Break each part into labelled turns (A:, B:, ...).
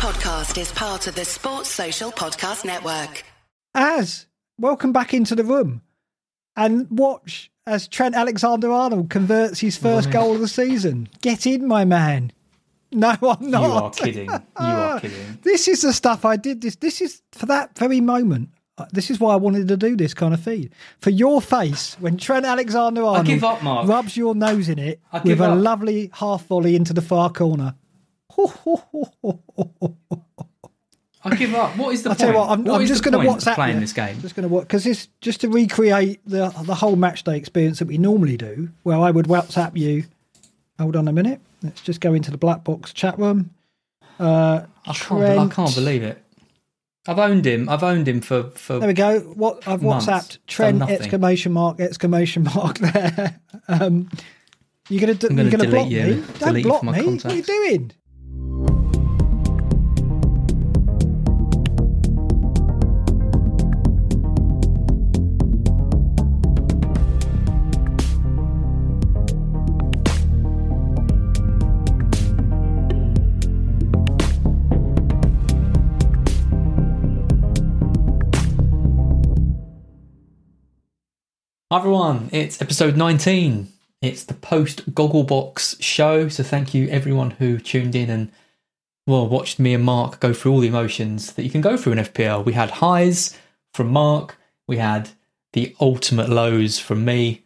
A: podcast is part of the Sports Social Podcast Network.
B: As welcome back into the room and watch as Trent Alexander Arnold converts his first goal of the season. Get in, my man. No, I'm not.
C: You are kidding. You are kidding.
B: This is the stuff I did. This this is for that very moment. Uh, This is why I wanted to do this kind of feed for your face when Trent Alexander Arnold
C: give up, Mark.
B: rubs your nose in it
C: I
B: with
C: give
B: a lovely half volley into the far corner.
C: I give up. What is the
B: I'll
C: point?
B: tell you what, I'm,
C: What
B: I'm just going to WhatsApp
C: playing
B: you.
C: this game.
B: Just going to because it's just to recreate the the whole match day experience that we normally do, where I would WhatsApp you. Hold on a minute. Let's just go into the black box chat room. Uh,
C: I can't, I can't believe it. I've owned him. I've owned him for for.
B: There we go. What I've
C: Months.
B: WhatsApped Trent exclamation mark exclamation mark there. um, you're gonna do,
C: I'm
B: you're
C: gonna
B: gonna block
C: you.
B: me. Don't block me. What are you doing?
C: Hi everyone, it's episode 19. It's the post Gogglebox show. So thank you everyone who tuned in and well watched me and Mark go through all the emotions that you can go through in FPL. We had highs from Mark. We had the ultimate lows from me.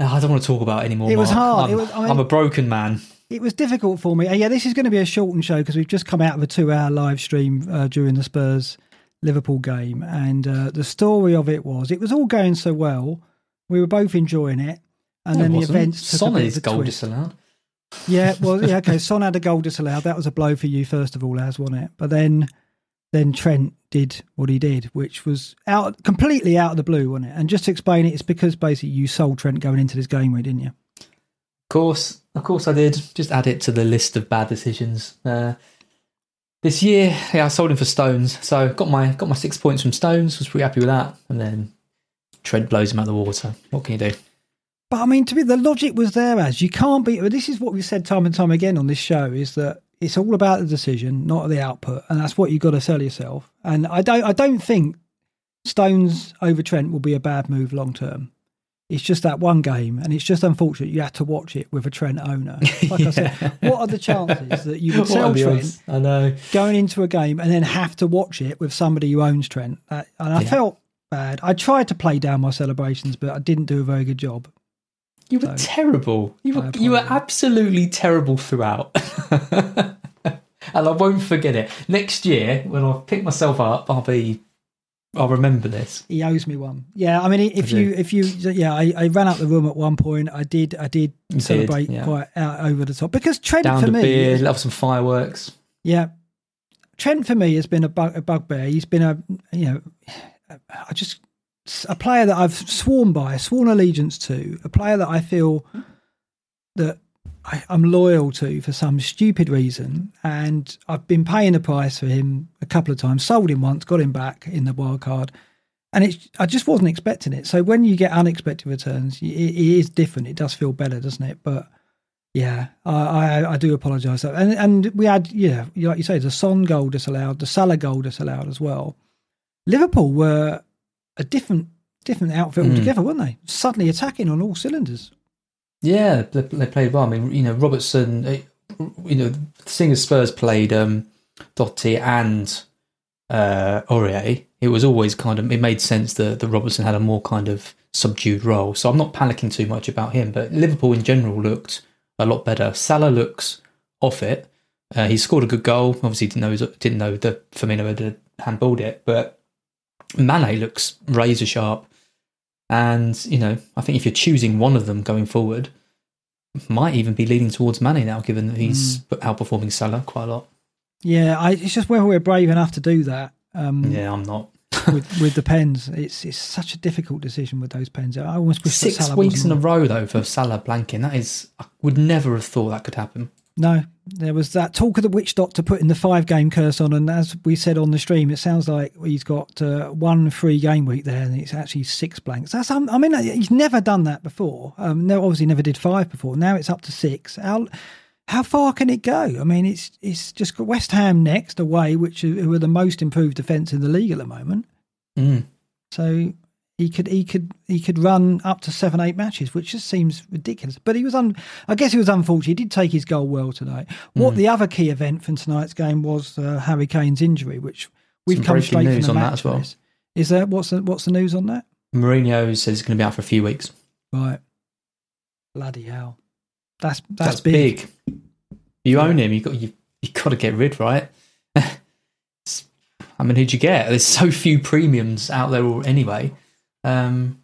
C: I don't want to talk about it anymore.
B: It was
C: Mark.
B: hard.
C: I'm,
B: It was- I-
C: I'm a broken man.
B: It was difficult for me. And yeah, this is going to be a shortened show because we've just come out of a two-hour live stream uh, during the Spurs Liverpool game, and uh, the story of it was it was all going so well. We were both enjoying it, and
C: No,
B: then the events took
C: Son
B: a
C: is goal
B: twist.
C: disallowed.
B: Yeah, well, yeah, okay. Son had a goal disallowed. That was a blow for you, first of all, as wasn't it? But then, then Trent did what he did, which was out completely out of the blue, wasn't it? And just to explain it, it's because basically you sold Trent going into this game, didn't you?
C: Of course, of course, I did. Just add it to the list of bad decisions. Uh, this year, yeah, I sold him for Stones, so got my got my six points from Stones. Was pretty happy with that, and then Trent blows him out of the water. What can you do?
B: But I mean, to be the logic was there as you can't be. This is what we've said time and time again on this show: is that it's all about the decision, not the output, and that's what you've got to sell yourself. And I don't, I don't think Stones over Trent will be a bad move long term. It's just that one game, and it's just unfortunate you had to watch it with a Trent owner. Like I said, what are the chances that you would sell Trent
C: odds? I know.
B: going into a game and then have to watch it with somebody who owns Trent? That, and I
C: Yeah.
B: felt bad. I tried to play down my celebrations, but I didn't do a very good job.
C: You were
B: So,
C: terrible. You were you were absolutely terrible throughout. and I won't forget it. Next year, when I pick myself up, I'll be. I'll remember this.
B: He owes me one. Yeah, I mean, if
C: I
B: you, if you, yeah, I, I ran out the room at one point. I did, I did
C: You did,
B: celebrate
C: yeah.
B: quite out over the top because Trent
C: Down
B: for me,
C: beer, off some fireworks.
B: yeah, Trent for me has been a, bug, a bugbear. He's been a, you know, I just a player that I've sworn by, sworn allegiance to, a player that I feel that I, I'm loyal to for some stupid reason, and I've been paying the price for him a couple of times. Sold him once, got him back in the wild card, and it's I just wasn't expecting it. So when you get unexpected returns, it, it is different. It does feel better, doesn't it? But yeah, I I, I do apologise. And and we had yeah, like you say, the Son goal disallowed, the Salah goal disallowed as well. Liverpool were a different different outfit
C: Mm.
B: altogether, weren't they? Suddenly attacking on all cylinders.
C: Yeah, they, they played well. I mean, you know, Robertson, eh, you know, seeing as Spurs played um, Doherty and uh, Aurier, it was always kind of, it made sense that, that Robertson had a more kind of subdued role. So I'm not panicking too much about him, but Liverpool in general looked a lot better. Salah looks off it. Uh, he scored a good goal. Obviously, didn't know didn't know that Firmino had handballed it, but Mane looks razor sharp. And, you know, I think if you're choosing one of them going forward, might even be leaning towards Mane now, given that he's outperforming Salah quite a lot.
B: Yeah, I, it's just whether we're brave enough to do that. Um,
C: Yeah, I'm not.
B: with, with the pens, it's it's such a difficult decision with those pens. I almost wish
C: Six weeks in a row, though, for Salah blanking. That is, I would never have thought that could happen.
B: No, there was that talk of the witch doctor putting the five game curse on, and as we said on the stream, it sounds like he's got uh, one free game week there, and it's actually six blanks. That's um, I mean, he's never done that before. Um, no, obviously never did five before. Now it's up to six. How how far can it go? I mean, it's it's just got West Ham next away, which are, who are the most improved defence in the league at the moment.
C: Mm.
B: So he could he could he could run up to seven eight matches, which just seems ridiculous. But he was un, I guess he was unfortunate. He did take his goal well tonight. What
C: Mm.
B: the other key event from tonight's game was uh, Harry Kane's injury, which we've
C: Some
B: come straight from the
C: on that as well.
B: Is there what's the, what's the news on that?
C: Mourinho says he's going to be out for a few weeks.
B: Right, bloody hell, that's that's,
C: That's,
B: big.
C: big. You own him. You got you. You got to get rid, right? I mean, who'd you get? There's so few premiums out there anyway, um,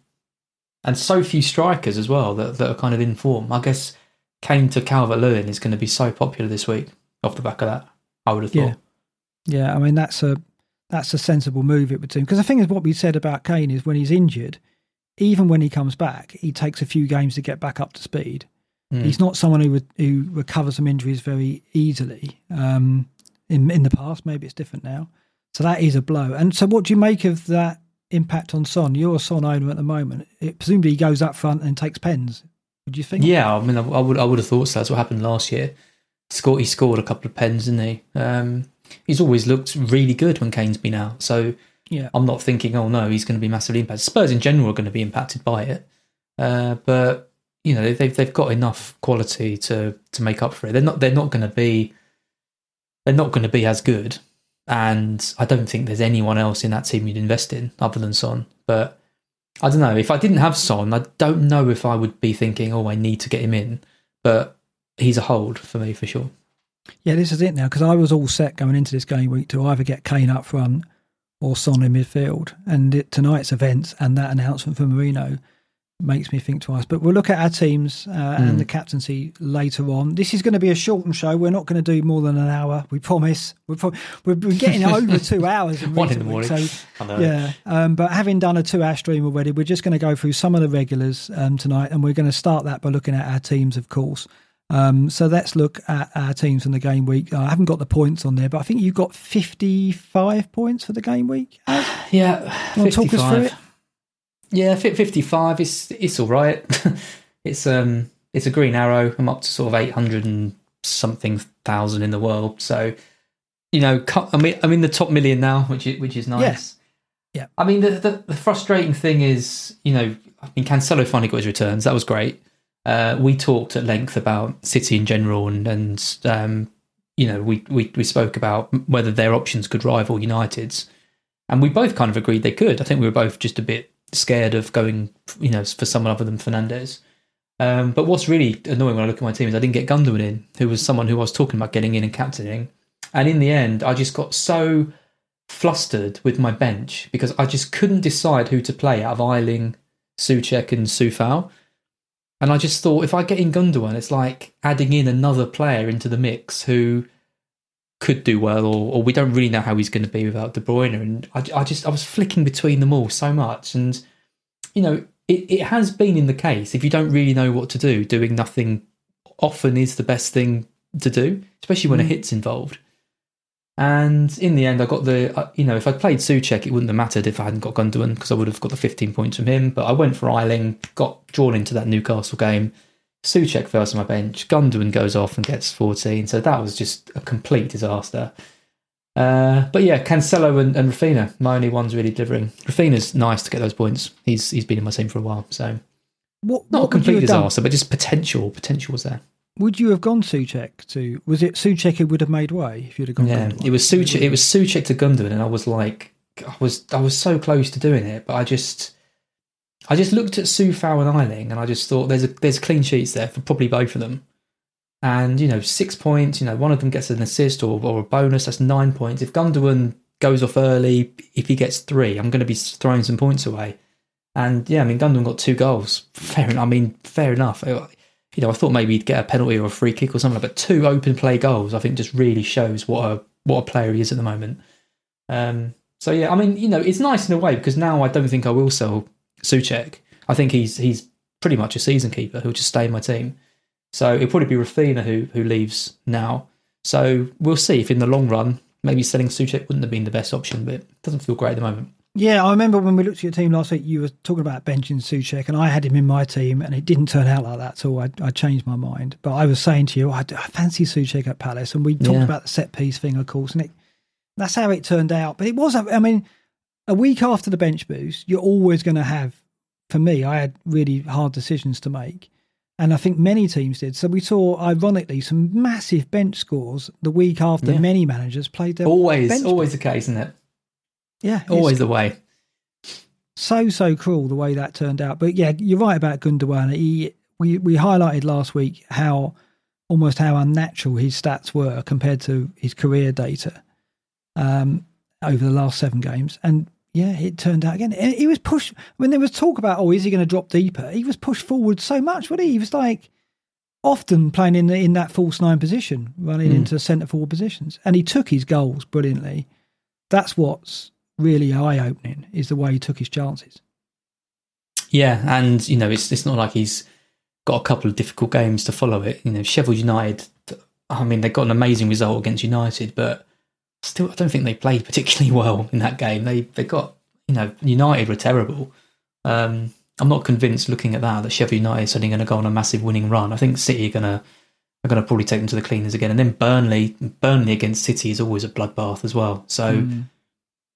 C: and so few strikers as well that, that are kind of in form. I guess Kane to Calvert Lewin is going to be so popular this week off the back of that. I would have thought.
B: Yeah. Yeah, I mean that's a that's a sensible move it would seem. Because the thing is, what we said about Kane is when he's injured, even when he comes back, he takes a few games to get back up to speed.
C: Mm.
B: He's not someone who would, who recovers from injuries very easily. Um, in in the past, maybe it's different now. So that is a blow. And so, what do you make of that impact on Son? You're a Son owner at the moment. It, presumably, he goes up front and takes pens. Would you think?
C: Yeah, I mean, I, I would I would have thought so. That's what happened last year. Scored, he scored a couple of pens, didn't he? Um, he's always looked really good when Kane's been out. So
B: yeah.
C: I'm not thinking, oh no, he's going to be massively impacted. Spurs in general are going to be impacted by it, uh, but you know they've they've got enough quality to to make up for it. They're not they're not going to be they're not going to be as good, and I don't think there's anyone else in that team you'd invest in other than Son. But I don't know if I didn't have Son, I don't know if I would be thinking, oh, I need to get him in. But he's a hold for me for sure.
B: Yeah, this is it now because I was all set going into this game week to either get Kane up front or Son in midfield. And it, tonight's events and that announcement from Mourinho makes me think twice. But we'll look at our teams uh,
C: Mm.
B: and the captaincy later on. This is going to be a shortened show. We're not going to do more than an hour. We promise. We're, pro- we're we're getting over two hours. In
C: One in
B: recent
C: the morning.
B: So
C: I know.
B: yeah, um, but having done a two-hour stream already, we're just going to go through some of the regulars um, tonight, and we're going to start that by looking at our teams, of course. Um, so let's look at our teams from the game week. Uh, I haven't got the points on there, but I think you've got fifty-five points for the game week. Az?
C: Yeah,
B: You wanna talk us through it?
C: Yeah, fit fifty five. It's it's all right. it's um it's a green arrow. I'm up to sort of eight hundred and something thousand in the world. So you know, I mean, I'm in the top million now, which is which is nice.
B: Yeah.
C: I mean, the, the the frustrating thing is, you know, I mean, Cancelo finally got his returns. That was great. Uh, we talked at length about City in general, and and um, you know, we, we we spoke about whether their options could rival United's, and we both kind of agreed they could. I think we were both just a bit scared of going, you know, for someone other than Fernandez. Um, but what's really annoying when I look at my team is I didn't get Gundogan in, who was someone who I was talking about getting in and captaining. And in the end, I just got so flustered with my bench because I just couldn't decide who to play out of Ayling, Soucek, and Coufal. And I just thought if I get in Gundogan, it's like adding in another player into the mix who could do well, or, or we don't really know how he's going to be without De Bruyne. And I, I just I was flicking between them all so much, and you know it, it has been in the case if you don't really know what to do, doing nothing often is the best thing to do, especially when a hit's involved. And in the end, I got the, uh, you know, if I'd played Soucek, it wouldn't have mattered if I hadn't got Gundogan because I would have got the 15 points from him. But I went for Ayling, got drawn into that Newcastle game. Soucek first on my bench. Gundogan goes off and gets 14. So that was just a complete disaster. Uh, but yeah, Cancelo and, and Raphinha, my only ones really delivering. Raphinha's nice to get those points. He's he's been in my team for a while, so
B: What,
C: not a
B: what you
C: complete
B: have done?
C: disaster, but just potential. Potential was there.
B: Would you have gone Soucek to? Was it Soucek who would have made way if you'd have gone?
C: Yeah,
B: Gundogan?
C: it was Soucek. It was Soucek to Gundogan, and I was like, I was I was so close to doing it, but I just I just looked at Coufal and Ayling, and I just thought there's a there's clean sheets there for probably both of them. And you know, six points. You know, one of them gets an assist or, or a bonus. That's nine points. If Gundogan goes off early, if he gets three, I'm going to be throwing some points away. And yeah, I mean, Gundogan got two goals. Fair. en- I mean, fair enough. You know, I thought maybe he'd get a penalty or a free kick or something, but two open play goals, I think, just really shows what a what a player he is at the moment. Um, so yeah, I mean, you know, it's nice in a way because now I don't think I will sell Soucek. I think he's he's pretty much a season keeper who'll just stay in my team. So it'll probably be Raphinha who who leaves now. So we'll see if in the long run maybe selling Soucek wouldn't have been the best option, but it doesn't feel great at the moment.
B: Yeah, I remember when we looked at your team last week, you were talking about benching Soucek, and I had him in my team, and it didn't turn out like that, so I, I changed my mind. But I was saying to you, I, I fancy Soucek at Palace, and we talked
C: Yeah.
B: about the set piece thing, of course, and it, that's how it turned out. But it was, I mean, a week after the bench boost, you're always going to have, for me, I had really hard decisions to make. And I think many teams did. So we saw, ironically, some massive bench scores the week after
C: Yeah.
B: many managers played their
C: Always,
B: bench
C: always the case, isn't it?
B: Yeah,
C: Always the way.
B: so so cruel the way that turned out. But yeah, you're right about Gundogan. He we we highlighted last week how almost how unnatural his stats were compared to his career data um, over the last seven games, and yeah, it turned out again. And He was pushed when there was talk about oh, is he going to drop deeper? He was pushed forward so much. What he? he was like often playing in the, in that false nine position, running
C: Mm.
B: into centre forward positions, and he took his goals brilliantly. That's what's really eye opening is the way he took his chances.
C: Yeah, and you know, it's it's not like he's got a couple of difficult games to follow it. You know, Sheffield United. I mean, they got an amazing result against United, but still, I don't think they played particularly well in that game. They they got you know, United were terrible. Um, I'm not convinced looking at that that Sheffield United is suddenly going to go on a massive winning run. I think City are going to are going to probably take them to the cleaners again, and then Burnley Burnley against City is always a bloodbath as well. So
B: Mm.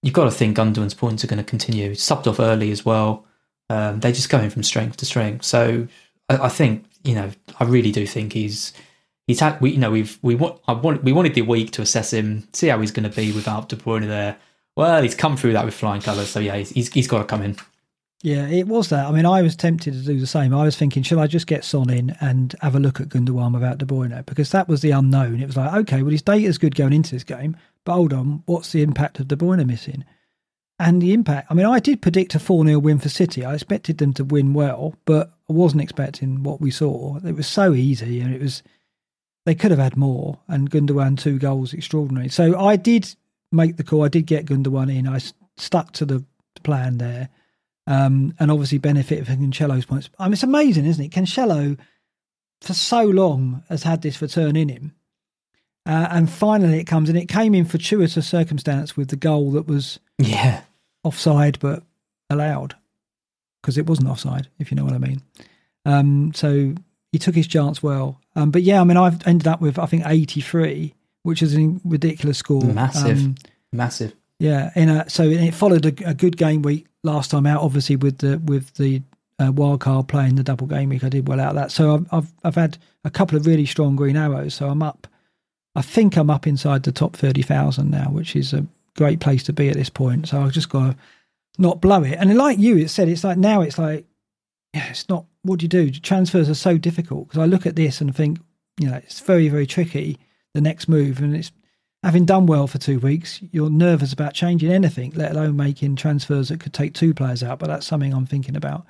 C: you've got to think Gundogan's points are going to continue. Subbed off early as well. Um, they're just going from strength to strength. So I, I think you know, I really do think he's he's had. We you know we've we want I want we wanted the week to assess him, see how he's going to be without De Bruyne there. Well, he's come through that with flying colours. So yeah, he's he's, he's got to come in.
B: Yeah, it was that. I mean, I was tempted to do the same. I was thinking, should I just get Son in and have a look at Gundogan without De Bruyne? Because that was the unknown. It was like, okay, well, his data's good going into this game, but hold on, what's the impact of De Bruyne missing? And the impact, I mean, I did predict a 4 0 win for City. I expected them to win well, but I wasn't expecting what we saw. It was so easy and it was, they could have had more. And Gundogan, two goals, extraordinary. So I did make the call. I did get Gundogan in. I stuck to the plan there um, and obviously benefit from Cancelo's points. I mean, it's amazing, isn't it? Cancelo, for so long, has had this return in him. Uh, and finally it comes, and it came in fortuitous circumstance with the goal that was
C: Yeah,
B: offside but allowed because it wasn't offside, if you know what I mean. Um, so he took his chance well. Um, but yeah, I mean, I've ended up with, I think, 83, which is a ridiculous score.
C: Massive.
B: Um,
C: massive.
B: yeah, in a, so it followed a, a good game week last time out. Obviously, with the with the uh, wild card playing the double game week, I did well out of that. So I've, I've I've had a couple of really strong green arrows. So I'm up. I think I'm up inside the top thirty thousand now, which is a great place to be at this point. So I've just got to not blow it. And like you, it said it's like now it's like yeah, it's not. What do you do? Transfers are so difficult because I look at this and think you know it's very very tricky. The next move and it's having done well for two weeks, you're nervous about changing anything, let alone making transfers that could take two players out. But that's something I'm thinking about.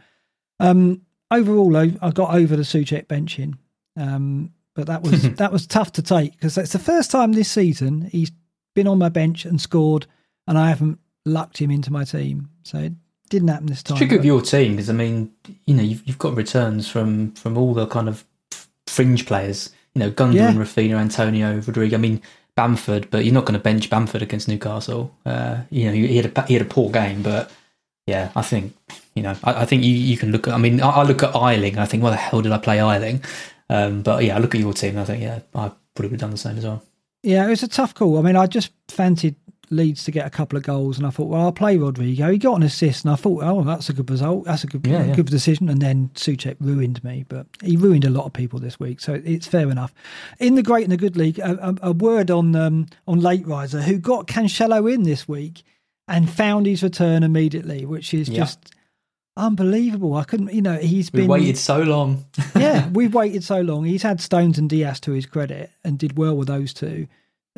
B: Um, overall, though, I got over the Soucek benching, um, but that was that was tough to take because it's the first time this season he's been on my bench and scored, and I haven't lucked him into my team. So didn't happen this time.
C: Trick of
B: but-
C: your team because I mean, you know, you've, you've got returns from from all the kind of fringe players. You know, Gundogan,
B: Yeah.
C: Raphinha, Antonio, Rodrigo. I mean, Bamford, but you're not going to bench Bamford against Newcastle. Uh, you know, he had a he had a poor game, but yeah, I think you know, I, I think you, you can look at. I mean, I, I look at Ayling I think, why the hell did I play Ayling? Um, but yeah, I look at your team and I think, yeah, I probably would have done the same as well.
B: Yeah, it was a tough call. I mean, I just fancied Leeds to get a couple of goals, and I thought, well, I'll play Rodrigo. He got an assist, and I thought, oh, that's a good result. That's a good,
C: Yeah, yeah.
B: good decision. And then Soucek ruined me, but he ruined a lot of people this week, so it's fair enough. In the Great and the Good League, a, a, a word on um, on Late Riser, who got Cancelo in this week and found his return immediately, which is
C: Yeah.
B: just unbelievable. I couldn't, you know, he's been
C: waited so long.
B: yeah, we've waited so long. He's had Stones and Diaz to his credit and did well with those two.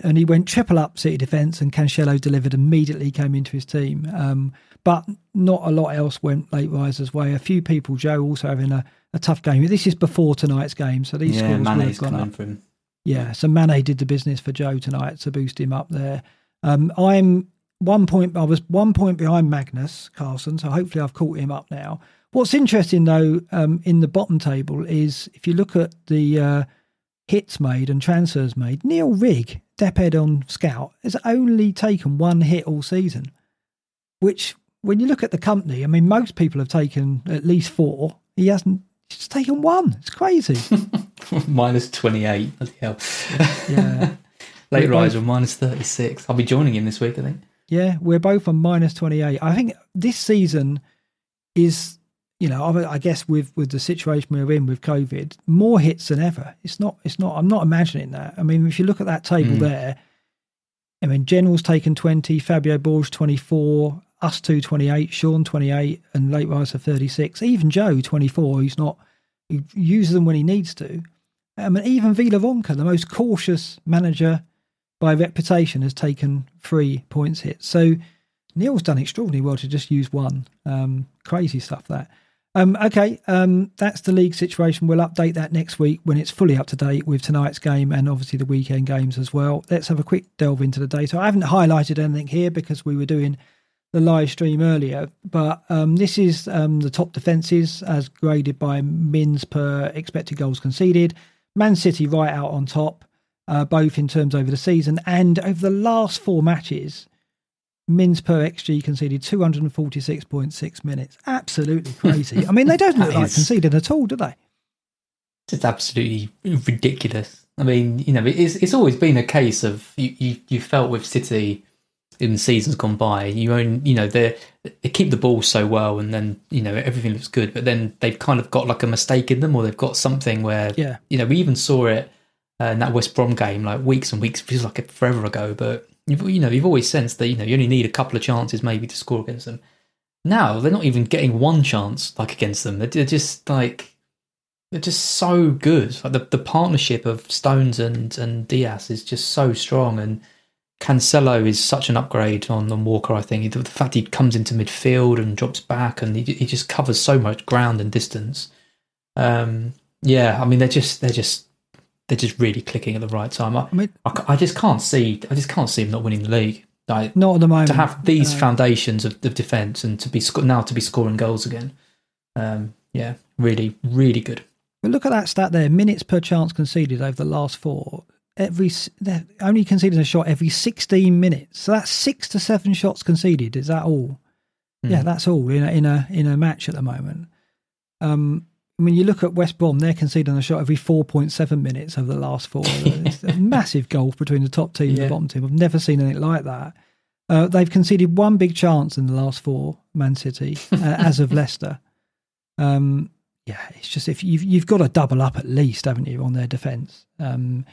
B: And he went triple up City defence, and Cancelo delivered immediately, came into his team. Um, but not a lot else went late risers' way. A few people, Joe also having a, a tough game. This is before tonight's game, so these
C: yeah,
B: scores have gone up. Yeah, so Mane did the business for Joe tonight to boost him up there. Um, I'm one point. I was one point behind Magnus Carlsen, so hopefully I've caught him up now. What's interesting though, um, in the bottom table is if you look at the uh, hits made and transfers made, Neil Rigg, Dephead on Scout, has only taken one hit all season, which when you look at the company, I mean, most people have taken at least four. He hasn't. He's taken one. It's crazy.
C: minus 28. Bloody hell.
B: Yeah.
C: Late
B: We're
C: riser, minus 36. I'll be joining him this week, I think.
B: Yeah, we're both on minus 28. I think this season is, you know, I I guess with with the situation we're in with COVID, more hits than ever. It's not, it's not, I'm not imagining that. I mean, if you look at that table
C: Mm.
B: there, I mean, General's taken 20, Fabio Borges 24, us two 28, Sean 28, and Late Riser 36. Even Joe 24, he's not, he uses them when he needs to. I mean, even Vila Ronka, the most cautious manager by reputation, has taken three points hit. So Neil's done extraordinarily well to just use one. Um, crazy stuff that. Um, okay, um, that's the league situation. We'll update that next week when it's fully up to date with tonight's game and obviously the weekend games as well. Let's have a quick delve into the data. I haven't highlighted anything here because we were doing the live stream earlier, but um, this is um, the top defences as graded by Mins per expected goals conceded. Man City right out on top, uh, both in terms over the season and over the last four matches. Mins per XG conceded 246.6 minutes. Absolutely crazy. I mean, they don't look like
C: is-
B: conceded at all, do they?
C: It's absolutely ridiculous. I mean, you know, it's it's always been a case of you you, you felt with City in seasons gone by. You own, you know, they they keep the ball so well, and then you know everything looks good. But then they've kind of got like a mistake in them, or they've got something where
B: Yeah.
C: you know we even saw it uh, in that West Brom game, like weeks and weeks, feels like forever ago. But you've, you know, you've always sensed that you know you only need a couple of chances maybe to score against them. Now they're not even getting one chance like against them. They're, just like they're just so good. Like the the partnership of Stones and and Diaz is just so strong, and Cancelo is such an upgrade on, on Walker. I think the, the fact he comes into midfield and drops back, and he he just covers so much ground and distance. Um, yeah, I mean they're just they're just they're just really clicking at the right time. I,
B: I mean,
C: I, I just can't see I just can't see them not winning the league. Like,
B: not at the moment.
C: to have these foundations of, of defence and to be now to be scoring goals again. Um, yeah, really, really good.
B: But look at that stat there: minutes per chance conceded over the last four. Every they're only conceding a shot every sixteen minutes. So that's six to seven shots conceded. Is that all? Yeah,
C: Mm.
B: that's all in a, in a in a match at the moment. Um, I mean, you look at West Brom; they're conceding a shot every four point seven minutes over the last four. it's a massive gulf between the top team and the bottom team. I've never seen anything like that. Uh, they've conceded one big chance in the last four, Man City, uh, as of Leicester. Um, yeah, it's just if you've you've got to double up at least, haven't you, on their defence? Um,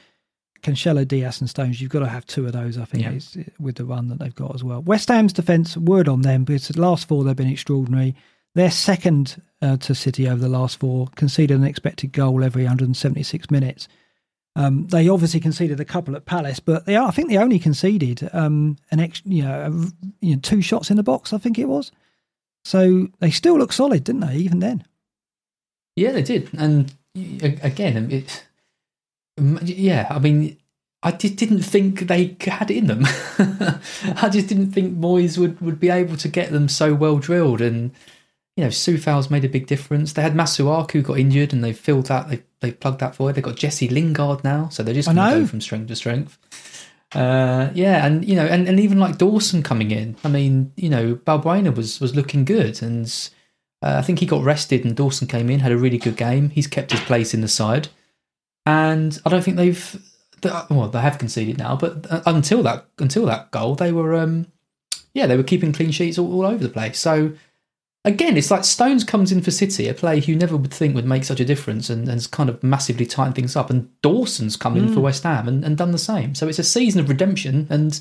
B: Cancelo, Diaz, and Stones. You've got to have two of those, I think,
C: Yeah.
B: is, with the run that they've got as well. West Ham's defence, word on them, because the last four they've been extraordinary. They're second uh, to City over the last four, conceded an expected goal every 176 minutes. Um, they obviously conceded a couple at Palace, but they are, I think they only conceded um, an ex, you know, you know, two shots in the box. I think it was. So they still look solid, didn't they? Even then.
C: Yeah, they did, and again, it. um, Yeah, I mean, I just didn't think they had it in them. I just didn't think Moyes would, would be able to get them so well drilled, and you know, Coufal's made a big difference. They had Masuaku got injured, and they filled that. They they plugged that void. They got Jesse Lingard now, so they're just going to go from strength to strength. Uh, yeah, and you know, and, and even like Dawson coming in. I mean, you know, Balbuena was was looking good, and uh, I think he got rested, and Dawson came in, had a really good game. He's kept his place in the side, and I don't think they've. they- Well, they have conceded now, but uh, until that until that goal, they were, um, yeah, they were keeping clean sheets all, all over the place. So again, it's like Stones comes in for City, a player who never would think would make such a difference, and, and has kind of massively tightened things up. And Dawson's come in for West Ham and, and done the same. So it's a season of redemption and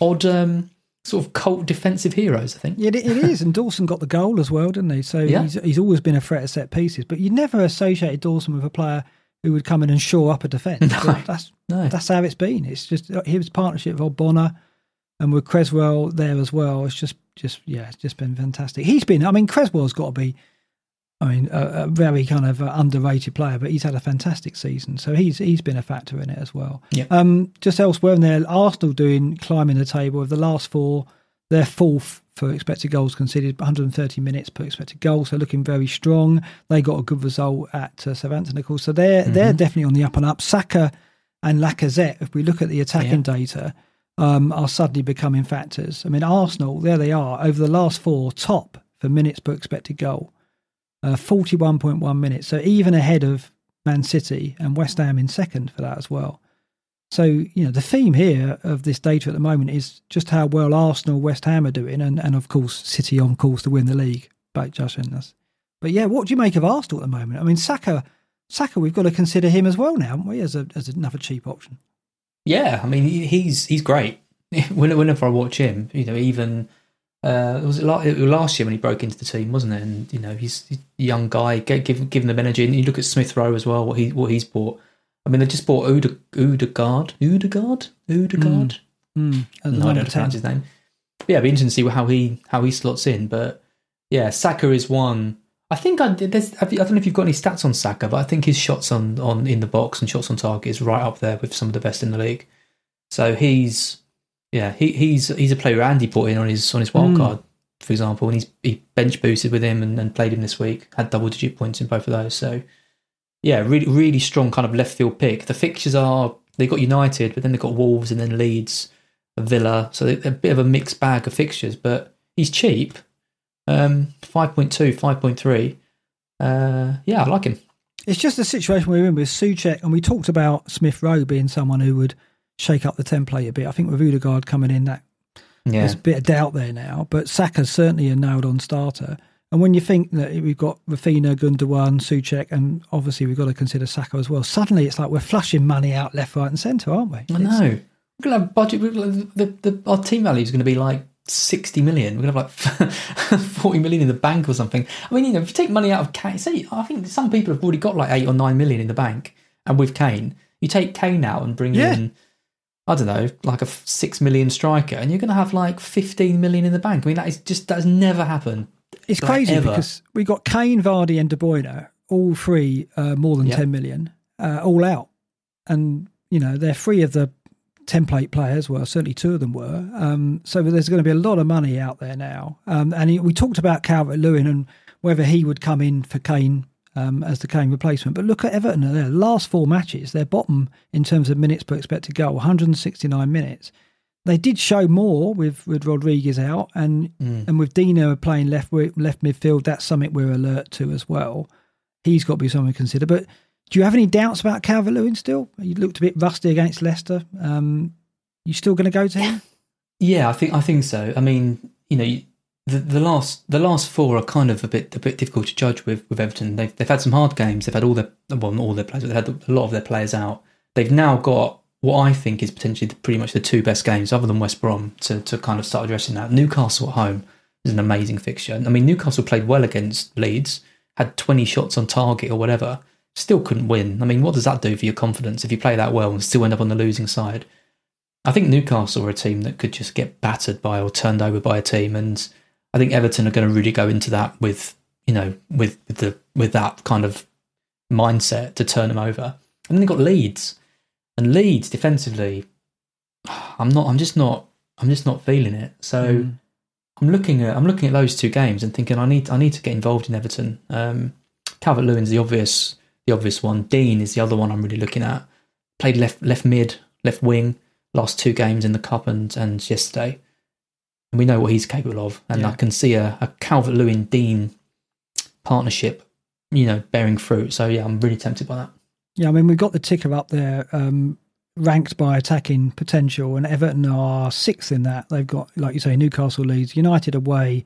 C: odd um, sort of cult defensive heroes. I think.
B: Yeah, it, it is. And Dawson got the goal as well, didn't he? So
C: Yeah.
B: he's, he's always been a threat at set pieces, but you never associated Dawson with a player who would come in and shore up a defence. But That's
C: No.
B: that's how it's been. It's just uh, his partnership with Bonner and with Cresswell there as well. It's just, just yeah, it's just been fantastic. He's been. I mean, Cresswell's got to be. I mean, a, a very kind of uh, underrated player, but he's had a fantastic season. So he's he's been a factor in it as well.
C: Yeah.
B: Um, just elsewhere in there, Arsenal doing climbing the table of the last four. They're fourth for expected goals conceded, 130 minutes per expected goal, so looking very strong. They got a good result at uh, Southampton, of course, so they're they're definitely on the up and up. Saka and Lacazette, if we look at the attacking data, um, are suddenly becoming factors. I mean, Arsenal, there they are, over the last four, top for minutes per expected goal, uh, 41.1 minutes. So even ahead of Man City and West Ham in second for that as well. So, you know, the theme here of this data at the moment is just how well Arsenal, West Ham are doing, and, and of course, City on course to win the league, But, back judging us. But yeah, what do you make of Arsenal at the moment? I mean, Saka, Saka, we've got to consider him as well now, haven't we, as, a, as another cheap option?
C: Yeah, I mean he's he's great. Whenever I watch him, you know, even uh, was it last year when he broke into the team, wasn't it? And you know, he's, a young guy, give give them energy. And you look at Smith Rowe as well, what he what he's bought. I mean, they just bought Uda, Odegaard, Odegaard, Odegaard.
B: Mm. Mm.
C: No, I don't pronounce his name. But yeah, it'd be interesting to see how he how he slots in. But yeah, Saka is one. I think I, there's, I don't know if you've got any stats on Saka, but I think his shots on, on in the box and shots on target is right up there with some of the best in the league. So he's yeah he, he's he's a player Andy put in on his on his wild mm. card, for example, and he's he bench boosted with him and, and played him this week. Had double digit points in both of those. So yeah, really really strong kind of left field pick. The fixtures are they got United, but then they've got Wolves and then Leeds, Villa. So they're a bit of a mixed bag of fixtures, but he's cheap um, 5.2, 5.3. Uh, yeah, I like him.
B: It's just the situation we're in with Soucek, and we talked about Smith Rowe being someone who would shake up the template a bit. I think with Odegaard coming in, that yeah. there's a bit of doubt there now. But Saka's certainly a nailed on starter. And when you think that we've got Raphinha, Gundogan, Soucek, and obviously we've got to consider Saka as well, suddenly it's like we're flushing money out left, right, and centre, aren't we?
C: I know. We're going to have budget. The, the, our team value is going to be like 60 million. We're going to have like 40 million in the bank or something. I mean, you know, if you take money out of Kane, say, I think some people have already got like eight or nine million in the bank. And with Kane, you take Kane out and bring yeah. in, I don't know, like a six million striker, and you're going to have like 15 million in the bank. I mean, that is just, that has never happened.
B: It's like crazy ever. because we got Kane, Vardy, and De Bruyne, all three uh, more than yep. 10 million, uh, all out. And, you know, they're free of the template players. Well, certainly two of them were. Um, so there's going to be a lot of money out there now. Um, and he, we talked about Calvert Lewin and whether he would come in for Kane um, as the Kane replacement. But look at Everton. Their last four matches, they're bottom in terms of minutes per expected goal, 169 minutes. They did show more with, with Rodriguez out, and mm. and with Digne playing left left midfield. That's something we're alert to as well. He's got to be something to consider. But do you have any doubts about Calvert Lewin still? You looked a bit rusty against Leicester. Um, you still going to go to him?
C: Yeah, I think I think so. I mean, you know, the, the last the last four are kind of a bit a bit difficult to judge with with Everton. They've they've had some hard games. They've had all their well, all their players, they've had a lot of their players out. They've now got what I think is potentially the, pretty much the two best games, other than West Brom, to to kind of start addressing that. Newcastle at home is an amazing fixture. I mean, Newcastle played well against Leeds, had twenty shots on target or whatever still couldn't win. I mean, what does that do for your confidence if you play that well and still end up on the losing side? I think Newcastle are a team that could just get battered by or turned over by a team, and I think Everton are going to really go into that with you know with, with the with that kind of mindset to turn them over. And then they got Leeds, and Leeds defensively, I'm not. I'm just not. I'm just not feeling it. So. Mm. I'm looking at I'm looking at those two games and thinking I need I need to get involved in Everton. Um, Calvert Lewin's the obvious the obvious one. Digne is the other one I'm really looking at. Played left left mid, left wing, last two games in the cup and, and yesterday. And we know what he's capable of. And yeah. I can see a, a Calvert Lewin Digne partnership, you know, bearing fruit. So yeah, I'm really tempted by that.
B: Yeah, I mean we've got the ticker up there, um, ranked by attacking potential, and Everton are sixth in that. They've got, like you say, Newcastle Leeds, United away,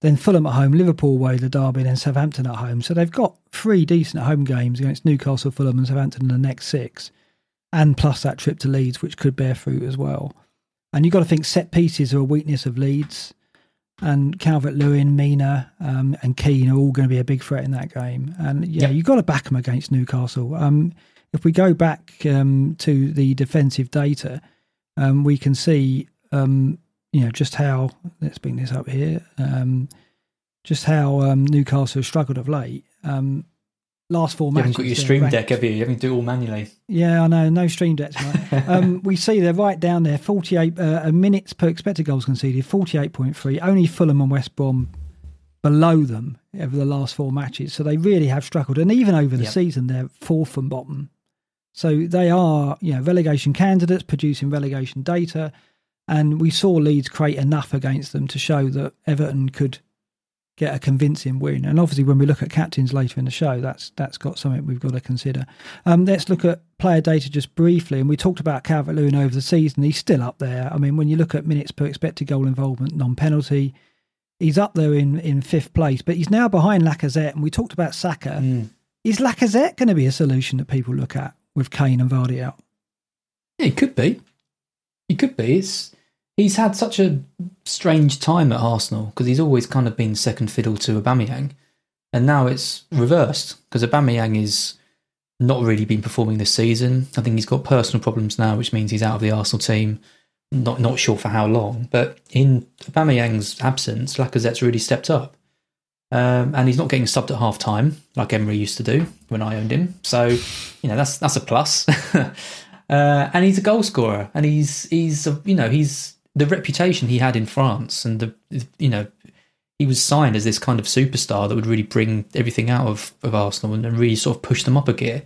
B: then Fulham at home, Liverpool away, the Derby, then Southampton at home. So they've got three decent home games against Newcastle, Fulham, and Southampton in the next six, and plus that trip to Leeds, which could bear fruit as well. And you've got to think set pieces are a weakness of Leeds, and Calvert Lewin, Mina, um, and Keane are all going to be a big threat in that game. And yeah, yep. you've got to back them against Newcastle. Um, if we go back um, to the defensive data, um, we can see um, you know just how let's bring this up here. Um, just how um, Newcastle has struggled of late. Um, last four matches.
C: You haven't got your stream ranked. deck, have you? You haven't do it all manually.
B: Yeah, I know. No stream decks. um, we see they're right down there. Forty-eight uh, minutes per expected goals conceded. Forty-eight point three. Only Fulham and West Brom below them over the last four matches. So they really have struggled. And even over the yep. season, they're fourth from bottom. So they are, you know, relegation candidates producing relegation data. And we saw Leeds create enough against them to show that Everton could get a convincing win. And obviously, when we look at captains later in the show, that's that's got something we've got to consider. Um, let's look at player data just briefly. And we talked about Calvert Lewin over the season. He's still up there. I mean, when you look at minutes per expected goal involvement, non penalty, he's up there in, in fifth place. But he's now behind Lacazette. And we talked about Saka.
C: Mm.
B: Is Lacazette going to be a solution that people look at with Kane and Vardy out?
C: Yeah, he could be. He could be. It's he's had such a strange time at Arsenal because he's always kind of been second fiddle to Aubameyang, and now it's reversed because Aubameyang is not really been performing this season. I think he's got personal problems now, which means he's out of the Arsenal team. Not not sure for how long, but in Aubameyang's absence, Lacazette's really stepped up. Um, and he's not getting subbed at half time like Emery used to do when I owned him. So, you know, that's that's a plus. uh, and he's a goal scorer, and he's he's you know he's the reputation he had in France, and the you know he was signed as this kind of superstar that would really bring everything out of, of Arsenal and, and really sort of push them up a gear.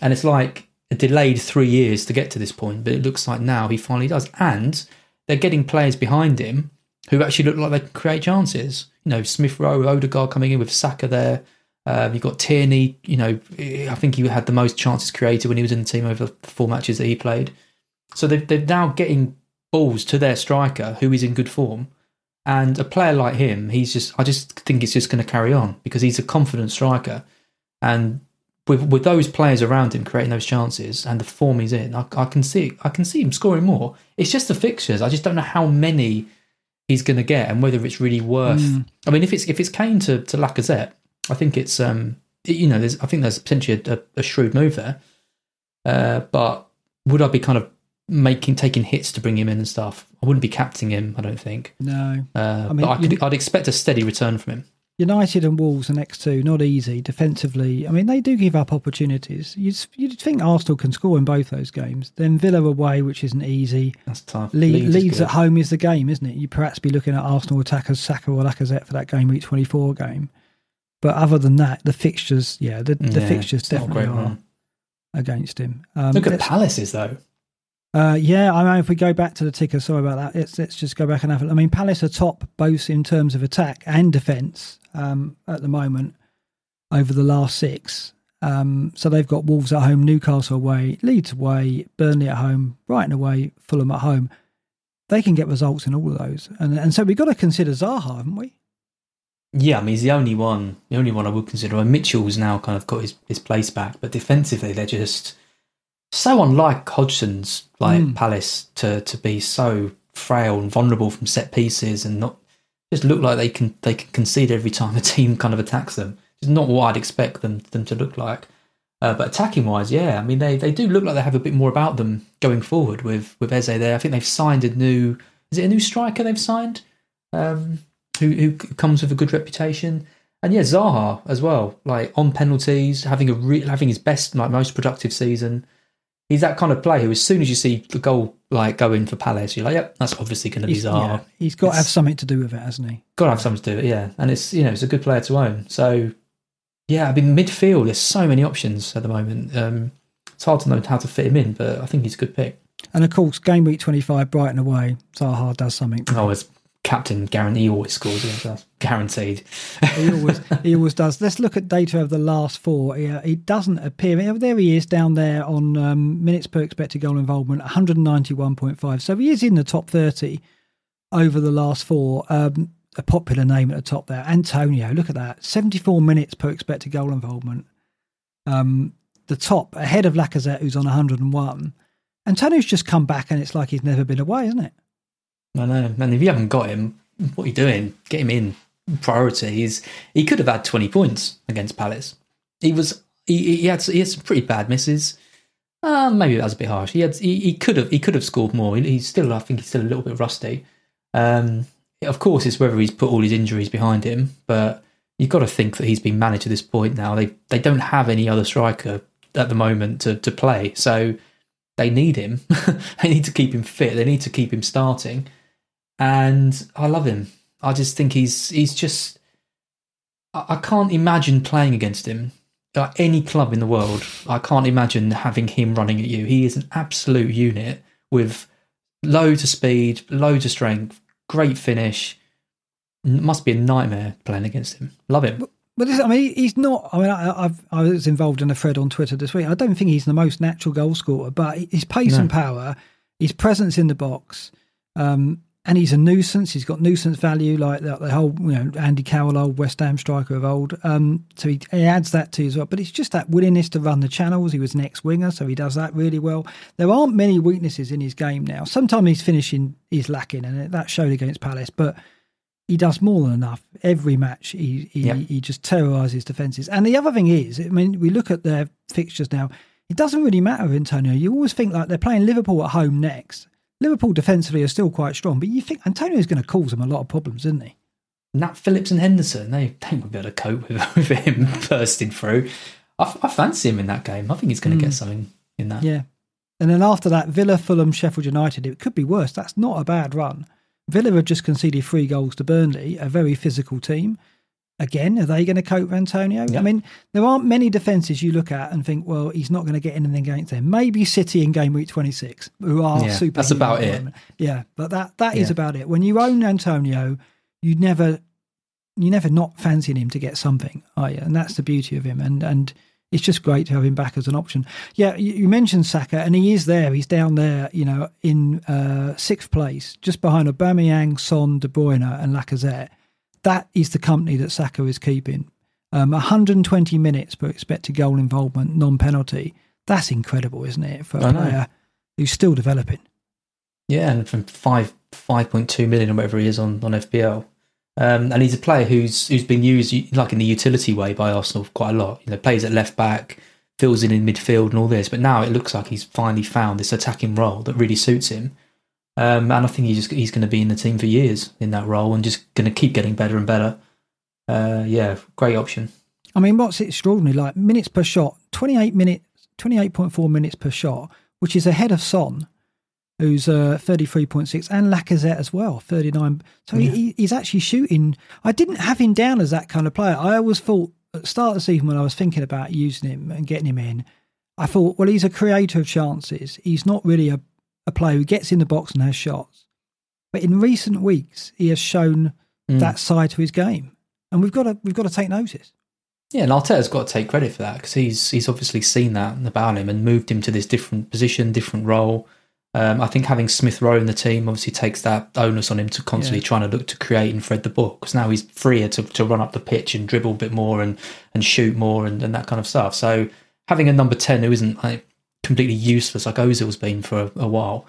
C: And it's like a delayed three years to get to this point, but it looks like now he finally does. And they're getting players behind him who actually look like they can create chances. You know, Smith Rowe, Odegaard coming in with Saka there. Um, you've got Tierney. You know, I think he had the most chances created when he was in the team over the four matches that he played. So they're, they're now getting balls to their striker who is in good form. And a player like him, he's just, I just think it's just going to carry on because he's a confident striker. And with with those players around him creating those chances and the form he's in, I, I can see I can see him scoring more. It's just the fixtures. I just don't know how many he's going to get and whether it's really worth.
B: Mm.
C: I mean, if it's if it's Kane to to Lacazette, I think it's um you know there's I think there's potentially a, a, a shrewd move there. Uh, but would I be kind of making taking hits to bring him in and stuff? I wouldn't be captaining him. I don't think.
B: No.
C: Uh,
B: I mean,
C: I could, I'd expect a steady return from him.
B: United and Wolves are next two, not easy defensively. I mean, they do give up opportunities. You'd, you'd think Arsenal can score in both those games. Then Villa away, which isn't easy.
C: That's tough.
B: Le-
C: Leeds
B: Leeds, at home is the game, isn't it? You perhaps be looking at Arsenal attackers Saka or Lacazette for that game week 24 game. But other than that, the fixtures, yeah, the, the fixtures
C: it's not a
B: definitely
C: great
B: are
C: run.
B: against him. Um,
C: Look at Palace's though.
B: Uh, yeah, I mean, if we go back to the ticker, sorry about that. Let's, just go back and have. I mean, Palace are top both in terms of attack and defence um, at the moment over the last six. Um, so they've got Wolves at home, Newcastle away, Leeds away, Burnley at home, Brighton away, Fulham at home. They can get results in all of those, and and so we've got to consider Zaha, haven't we?
C: Yeah, I mean he's the only one. The only one I would consider. And Mitchell's now kind of got his, his place back, but defensively they're just so unlike Hodgson's like
B: Mm.
C: Palace to to be so frail and vulnerable from set pieces and not just look like they can they can concede every time a team kind of attacks them. It's not what I'd expect them them to look like. Uh, but attacking wise, yeah, I mean they, they do look like they have a bit more about them going forward with with Eze there. I think they've signed a new is it a new striker they've signed, um, who who comes with a good reputation. And yeah, Zaha as well, like on penalties, having a re- having his best like most productive season. He's that kind of player who, as soon as you see the goal like go in for Palace, you're like, yep, that's obviously going to be Zaha.
B: yeah, he's got to have something to do with it, hasn't he?
C: Got to have something to do with it, yeah. And it's you know it's a good player to own. So yeah, I mean midfield, there's so many options at the moment. Um, it's hard to know how to fit him in, but I think he's a good pick.
B: And of course, game week 25, Brighton away, Zaha does something.
C: Oh, as captain, guarantee he always scores against us, guaranteed.
B: he always he always does. Let's look at data of the last four. He, uh, he doesn't appear. There he is down there on um, minutes per expected goal involvement, 191.5. So he is in the top 30 over the last four. Um, a popular name at the top there, Antonio. Look at that, 74 minutes per expected goal involvement. Um, the top ahead of Lacazette, who's on 101. Antonio's just come back, and it's like he's never been away, isn't it?
C: I know, and if you haven't got him, what are you doing? Get him in. Priority. He's he could have had twenty points against Palace. He was he, he had he had some pretty bad misses. Uh, maybe that was a bit harsh. He had he, he could have he could have scored more. He, he's still I think he's still a little bit rusty. Um, of course, it's whether he's put all his injuries behind him, but you've got to think that he's been managed to this point now. They they don't have any other striker at the moment to to play, so they need him. they need to keep him fit. They need to keep him starting and I love him. I just think he's he's just. I, I can't imagine playing against him at any club in the world. I can't imagine having him running at you. He is an absolute unit with loads of speed, loads of strength, great finish. N- Must be a nightmare playing against him. Love him.
B: But this, I mean, he's not. I mean, I, I've I was involved in a thread on Twitter this week. I don't think he's the most natural goal scorer, but his pace
C: No.
B: and power, his presence in the box, um, and he's a nuisance. He's got nuisance value, like the, the whole you know Andy Carroll, old West Ham striker of old. Um, so he, he adds that to as well. But it's just that willingness to run the channels. He was an ex-winger, so he does that really well. There aren't many weaknesses in his game now. Sometimes his finishing is lacking, and that showed against Palace, but he does more than enough. Every match, he he,
C: Yep.
B: he just terrorises defences. And the other thing is, I mean, we look at their fixtures now. It doesn't really matter, Antonio. You always think like they're playing Liverpool at home next. Liverpool defensively are still quite strong, but you think Antonio's going to cause them a lot of problems, isn't he?
C: Nat Phillips and Henderson, they, they would be able to cope with, with him bursting through. I, I fancy him in that game. I think he's going to get hmm. something in that.
B: Yeah. And then after that, Villa, Fulham, Sheffield United. It could be worse. That's not a bad run. Villa have just conceded three goals to Burnley, a very physical team. Again, are they going to cope with Antonio?
C: Yeah.
B: I mean, there aren't many defences you look at and think, well, he's not going to get anything against them. Maybe City in game week 26, who are
C: Yeah,
B: super.
C: that's about it.
B: Yeah, but that that is
C: Yeah.
B: about it. When you own Antonio, you never you never not fancying him to get something, are you? And that's the beauty of him. And and it's just great to have him back as an option. Yeah, you, you mentioned Saka, and he is there. He's down there, you know, in uh, sixth place, just behind Aubameyang, Son, De Bruyne, and Lacazette. That is the company that Saka is keeping. Um, 120 minutes per expected goal involvement, non-penalty. That's incredible, isn't it, for a player who's still developing?
C: Yeah, and from five five point two million or whatever he is on on FPL, um, and he's a player who's who's been used like in the utility way by Arsenal quite a lot. You know, plays at left back, fills in in midfield and all this. But now it looks like he's finally found this attacking role that really suits him. Um, and I think he's just, he's going to be in the team for years in that role and just going to keep getting better and better. Uh, yeah, great option.
B: I mean, what's extraordinary? Like minutes per shot, 28 minutes, 28.4 minutes per shot, which is ahead of Son, who's uh, 33.6, and Lacazette as well, 39. So
C: Yeah.
B: he, he's actually shooting. I didn't have him down as that kind of player. I always thought at the start of the season when I was thinking about using him and getting him in, I thought, well, he's a creator of chances. He's not really a, a player who gets in the box and has shots. But in recent weeks, he has shown
C: Mm.
B: that side to his game, and we've got to we've got to take notice.
C: Yeah, and Arteta's got to take credit for that because he's he's obviously seen that about him and moved him to this different position, different role. Um, I think having Smith Rowe in the team obviously takes that onus on him to constantly
B: Yeah.
C: trying to look to create and thread the ball because now he's freer to, to run up the pitch and dribble a bit more and, and shoot more and, and that kind of stuff. So having a number 10 who isn't like, completely useless like Ozil's been for a, a while,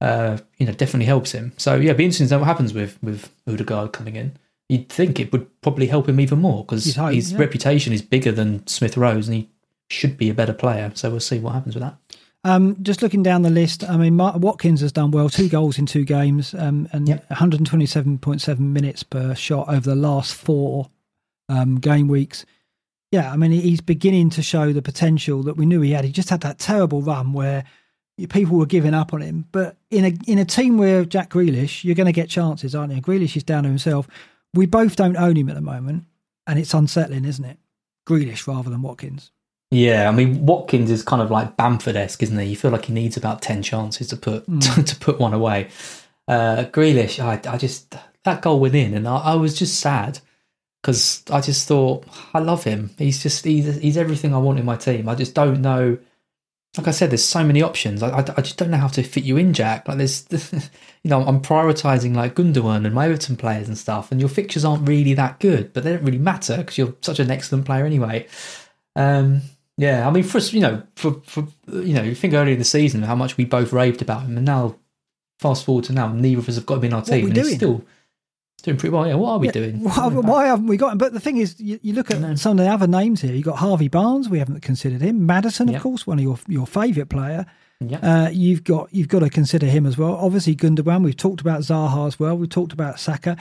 C: uh, you know, definitely helps him. So yeah, it'd be interesting to know what happens with, with Odegaard coming in. You'd think it would probably help him even more because his
B: yeah.
C: reputation is bigger than Smith Rowe's and he should be a better player. So we'll see what happens with that.
B: Um, just looking down the list, I mean, Mark Watkins has done well, two goals in two games, um, and
C: Yep.
B: 127.7 minutes per shot over the last four um, game weeks. Yeah, I mean, he's beginning to show the potential that we knew he had. He just had that terrible run where people were giving up on him. But in a in a team where Jack Grealish, you're going to get chances, aren't you? Grealish is down to himself. We both don't own him at the moment, and it's unsettling, isn't it? Grealish rather than Watkins.
C: Yeah, I mean Watkins is kind of like Bamford-esque, isn't he? You feel like he needs about ten chances to put to, put one away. Uh, Grealish, I, I just that goal went in, and I, I was just sad because I just thought I love him. He's just he's he's everything I want in my team. I just don't know. Like I said, there's so many options. I, I, I just don't know how to fit you in, Jack. Like there's, you know, I'm prioritizing like Gundogan and my Everton players and stuff, and your fixtures aren't really that good, but they don't really matter because you're such an excellent player anyway. Um, yeah, I mean, for you know, for, for you know, you think earlier in the season how much we both raved about him, and now fast forward to now, neither of us have got him in our team,
B: we
C: and he's still doing pretty well. Yeah, what are we
B: Yeah,
C: doing?
B: Why, why haven't we got him? But the thing is, you, you look at some of the other names here. You've got Harvey Barnes. We haven't considered him. Maddison, of
C: Yeah.
B: course, one of your your favourite player.
C: Yeah,
B: Uh, you've got you've got to consider him as well. Obviously, Gundogan. We've talked about Zaha as well. We've talked about Saka.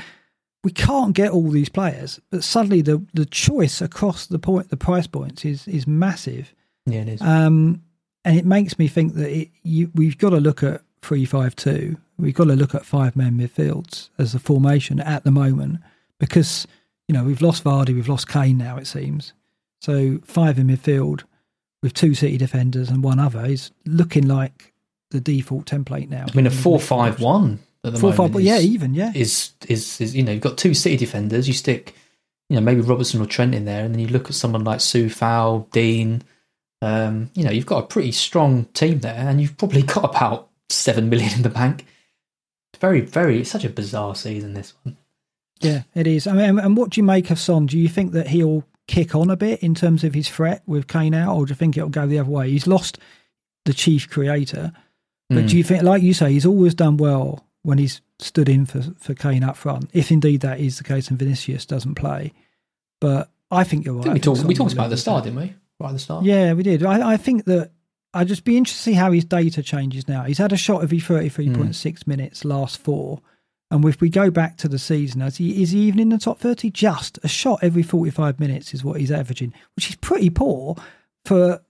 B: We can't get all these players, but suddenly the the choice across the point the price points is is massive.
C: yeah, it is.
B: Um, and it makes me think that it, you, we've got to look at three five two. We've got to look at five man midfields as a formation at the moment because you know we've lost Vardy, we've lost Kane now it seems. So five in midfield with two City defenders and one other is looking like the default template now.
C: I mean, a four-five-one at the
B: four
C: moment.
B: five, but yeah, even yeah,
C: is is is you know you've got two City defenders. You stick, you know, maybe Robertson or Trent in there, and then you look at someone like Sue Fowl, Digne. Um, you know, you've got a pretty strong team there, and you've probably got about seven million in the bank. Very, very, it's such a bizarre season this one.
B: yeah, it is. I mean, and what do you make of Son? Do you think that he'll kick on a bit in terms of his threat with Kane out, or do you think it'll go the other way? He's lost the chief creator, but
C: Mm.
B: do you think, like you say, he's always done well when he's stood in for for Kane up front, if indeed that is the case and Vinicius doesn't play? But I think you're right.
C: think we talked we talked about the start, didn't we? Right at the start.
B: Yeah, we did. I, I think that I'd just be interested to see how his data changes now. He's had a shot every 33.6 minutes last four. And if we go back to the season, is he, is he even in the top 30? Just a shot every 45 minutes is what he's averaging, which is pretty poor for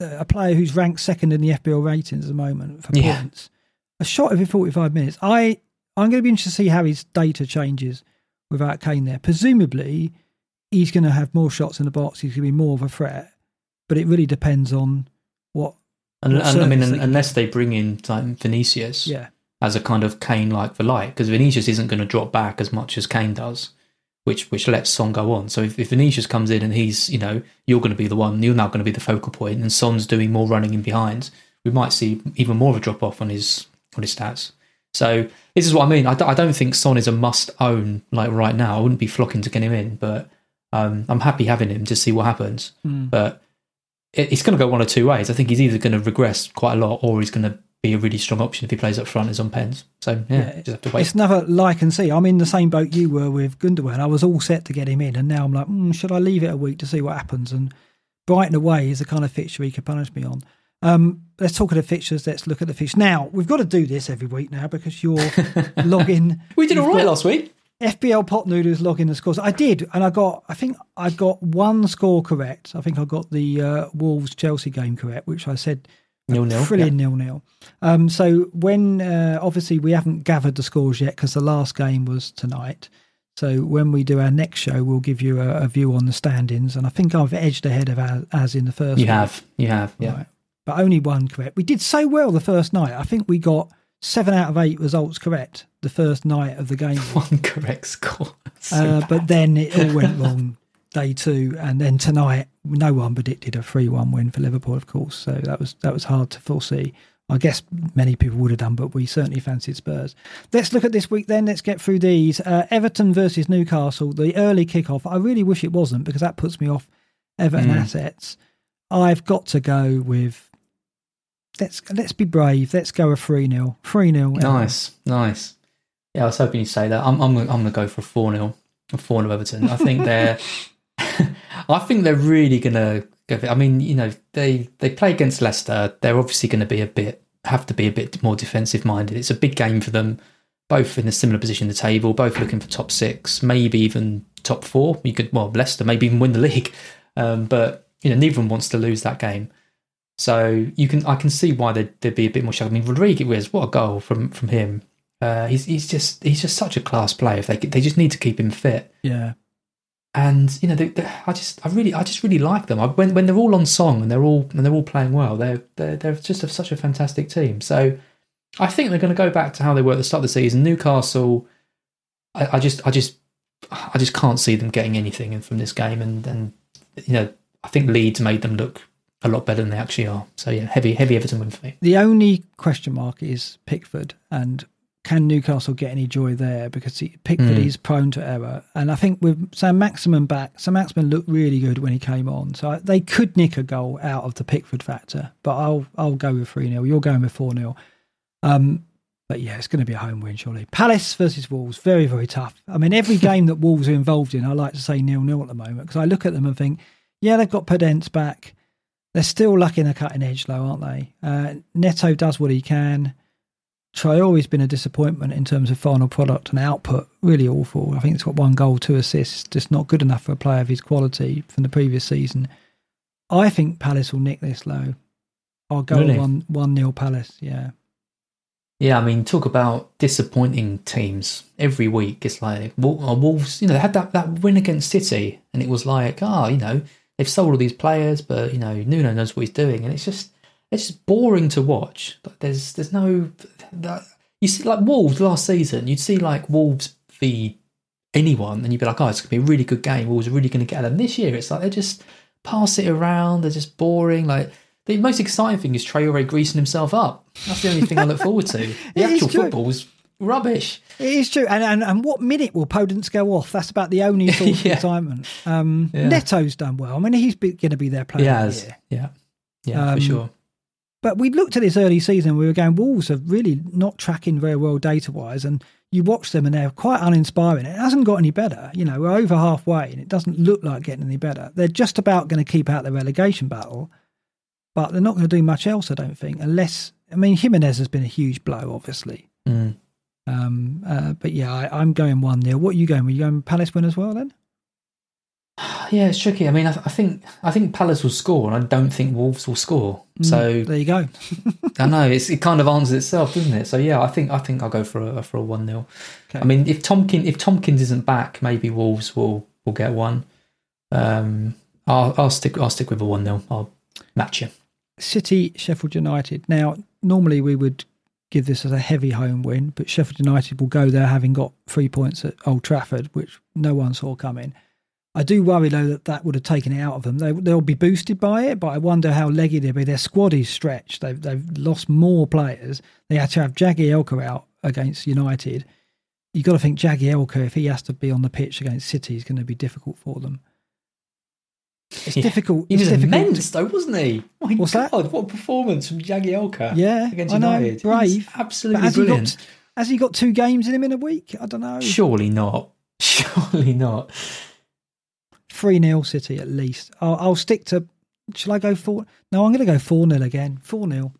B: uh, a player who's ranked second in the FPL ratings at the moment for
C: Yeah.
B: points. A shot every 45 minutes. I, I'm going to be interested to see how his data changes without Kane there. Presumably, he's going to have more shots in the box. He's going to be more of a threat, but it really depends on what.
C: And,
B: What
C: and I mean,
B: they-
C: unless they bring in like Vinicius
B: Yeah,
C: as a kind of Kane like for like, because Vinicius isn't going to drop back as much as Kane does, which which lets Son go on. So if, if Vinicius comes in and he's, you know, you're going to be the one, you're now going to be the focal point, and Son's doing more running in behind, we might see even more of a drop off on his on his stats. So this is what I mean. I, d- I don't think Son is a must own like right now. I wouldn't be flocking to get him in, but um, I'm happy having him to see what happens.
B: Mm.
C: But it's going to go one or two ways. I think he's either going to regress quite a lot, or he's going to be a really strong option if he plays up front as on pens. So yeah,
B: Yeah,
C: just have to wait.
B: it's another like and see. I'm in the same boat you were with Gundogan. I was all set to get him in, and now I'm like, mm, should I leave it a week to see what happens? And Brighton away is the kind of fixture he could punish me on. Um, let's talk of the fixtures. Let's look at the fixtures. Now we've got to do this every week now because you're logging.
C: We did all right
B: got-
C: last week.
B: FPL pot noodles logging the scores. I did, and I got. I think I got one score correct. I think I got the uh, Wolves Chelsea game correct, which I said
C: Nil nil.
B: Brilliant nil nil. Um, so when uh, obviously we haven't gathered the scores yet because the last game was tonight. So when we do our next show, we'll give you a, a view on the standings, and I think I've edged ahead of as, as in the first.
C: You
B: one.
C: have, you have, yeah.
B: Right. but only one correct. We did so well the first night. I think we got seven out of eight results correct the first night of the game.
C: One correct score. So
B: Uh, but then it all went wrong day two, and then tonight no one predicted a three-one win for Liverpool, of course. So that was that was hard to foresee. I guess many people would have done, but we certainly fancied Spurs. Let's look at this week then. Let's get through these. Uh, Everton versus Newcastle, the early kickoff. I really wish it wasn't because that puts me off Everton
C: Mm.
B: assets. I've got to go with. Let's let's be brave. Let's go a three 0 Three 0
C: nice, nice. Yeah, I was hoping you'd say that. I'm, I'm, I'm going to go for a four 0 a four 0 Everton. I think they're, I think they're really going to go. for- I mean, you know, they they play against Leicester. They're obviously going to be a bit have to be a bit more defensive minded. It's a big game for them. Both in a similar position in the table, both looking for top six, maybe even top four. You could, well, Leicester maybe even win the league, um, but you know, neither one wants to lose that game. So you can, I can see why they'd, they'd be a bit more shocked. I mean, Rodriguez, what a goal from from him! Uh, he's he's just he's just such a class player. If they they just need to keep him fit,
B: Yeah.
C: and you know, they, they, I just I really I just really like them. I, when when they're all on song and they're all and they're all playing well, they're they're they're just a, such a fantastic team. So I think they're going to go back to how they were at the start of the season. Newcastle, I, I just I just I just can't see them getting anything from this game, and and you know I think Leeds made them look a lot better than they actually are. So yeah, heavy heavy Everton win for me.
B: The only question mark is Pickford and can Newcastle get any joy there because he, Pickford
C: Mm.
B: is prone to error. And I think with Saint-Maximin back, Saint-Maximin looked really good when he came on. So they could nick a goal out of the Pickford factor. But I'll I'll go with 3 0. You're going with 4 0. Um, but yeah, it's going to be a home win, surely. Palace versus Wolves, very, very tough. I mean, every game that Wolves are involved in, I like to say nil nil at the moment because I look at them and think, yeah, they've got Podence back. They're still lacking a cutting edge, though, aren't they? Uh, Neto does what he can. Traore's been a disappointment in terms of final product and output. Really awful. I think it's got one goal, two assists. Just not good enough for a player of his quality from the previous season. I think Palace will nick this low. I'll go
C: Really?
B: one one nil Palace. Yeah,
C: Yeah, I mean, talk about disappointing teams every week. It's like uh, Wolves, you know, they had that, that win against City, and it was like, ah, you know, they've sold all these players, but you know, Nuno knows what he's doing, and it's just it's just boring to watch. Like, there's there's no that you see like Wolves last season. You'd see like Wolves v anyone, and you'd be like, oh, it's gonna be a really good game. Wolves are really going to get them. This year, it's like they just pass it around. They're just boring. Like the most exciting thing is Traore greasing himself up. That's the only thing I look forward to. The actual
B: true.
C: Rubbish.
B: It is true. And, and and what minute will Podence go off? That's about the only sort of
C: Yeah.
B: excitement. Um,
C: Yeah.
B: Neto's done well. I mean, he's going to be their player.
C: He has.
B: year.
C: Yeah, yeah,
B: Um,
C: for sure.
B: But we looked at this early season. We were going, Wolves are really not tracking very well data wise. And you watch them and they're quite uninspiring. It hasn't got any better. You know, we're over halfway and it doesn't look like getting any better. They're just about going to keep out the relegation battle, but they're not going to do much else, I don't think, unless, I mean, Jimenez has been a huge blow, obviously.
C: Mm.
B: Um, uh, but yeah, I, I'm going 1 0. What are you going? Were you going Palace win as well then?
C: Yeah, it's tricky. I mean, I, I think I think Palace will score, and I don't think Wolves will score. So
B: There you go.
C: I know it's, it kind of answers itself, doesn't it? So yeah, I think I think I'll go for a for a one 0
B: Okay.
C: I mean, if Tomkin if Tomkins isn't back, maybe Wolves will will get one. Um, I'll I'll stick I'll stick with a one 0 I'll match you.
B: City, Sheffield United. Now, normally we would give this as a heavy home win, but Sheffield United will go there having got three points at Old Trafford, which no one saw coming. I do worry though that that would have taken it out of them. They, they'll be boosted by it, but I wonder how leggy they'll be. Their squad is stretched. They've, they've lost more players. They had to have Jagielka out against United. You've got to think Jagielka, if he has to be on the pitch against City, is going to be difficult for them. It's
C: Yeah.
B: difficult.
C: He
B: it's
C: was
B: difficult
C: immense, though, wasn't he? My
B: What's that?
C: God, what a performance from Jagielka!
B: Yeah,
C: against
B: I know,
C: United,
B: brave. But
C: absolutely
B: has he
C: brilliant.
B: got has he got two games in him in a week? I don't know.
C: Surely not. Surely not.
B: Three 0 City at least. I'll, I'll stick to. Shall I go four? No, I'm going to go four 0 again. Four 0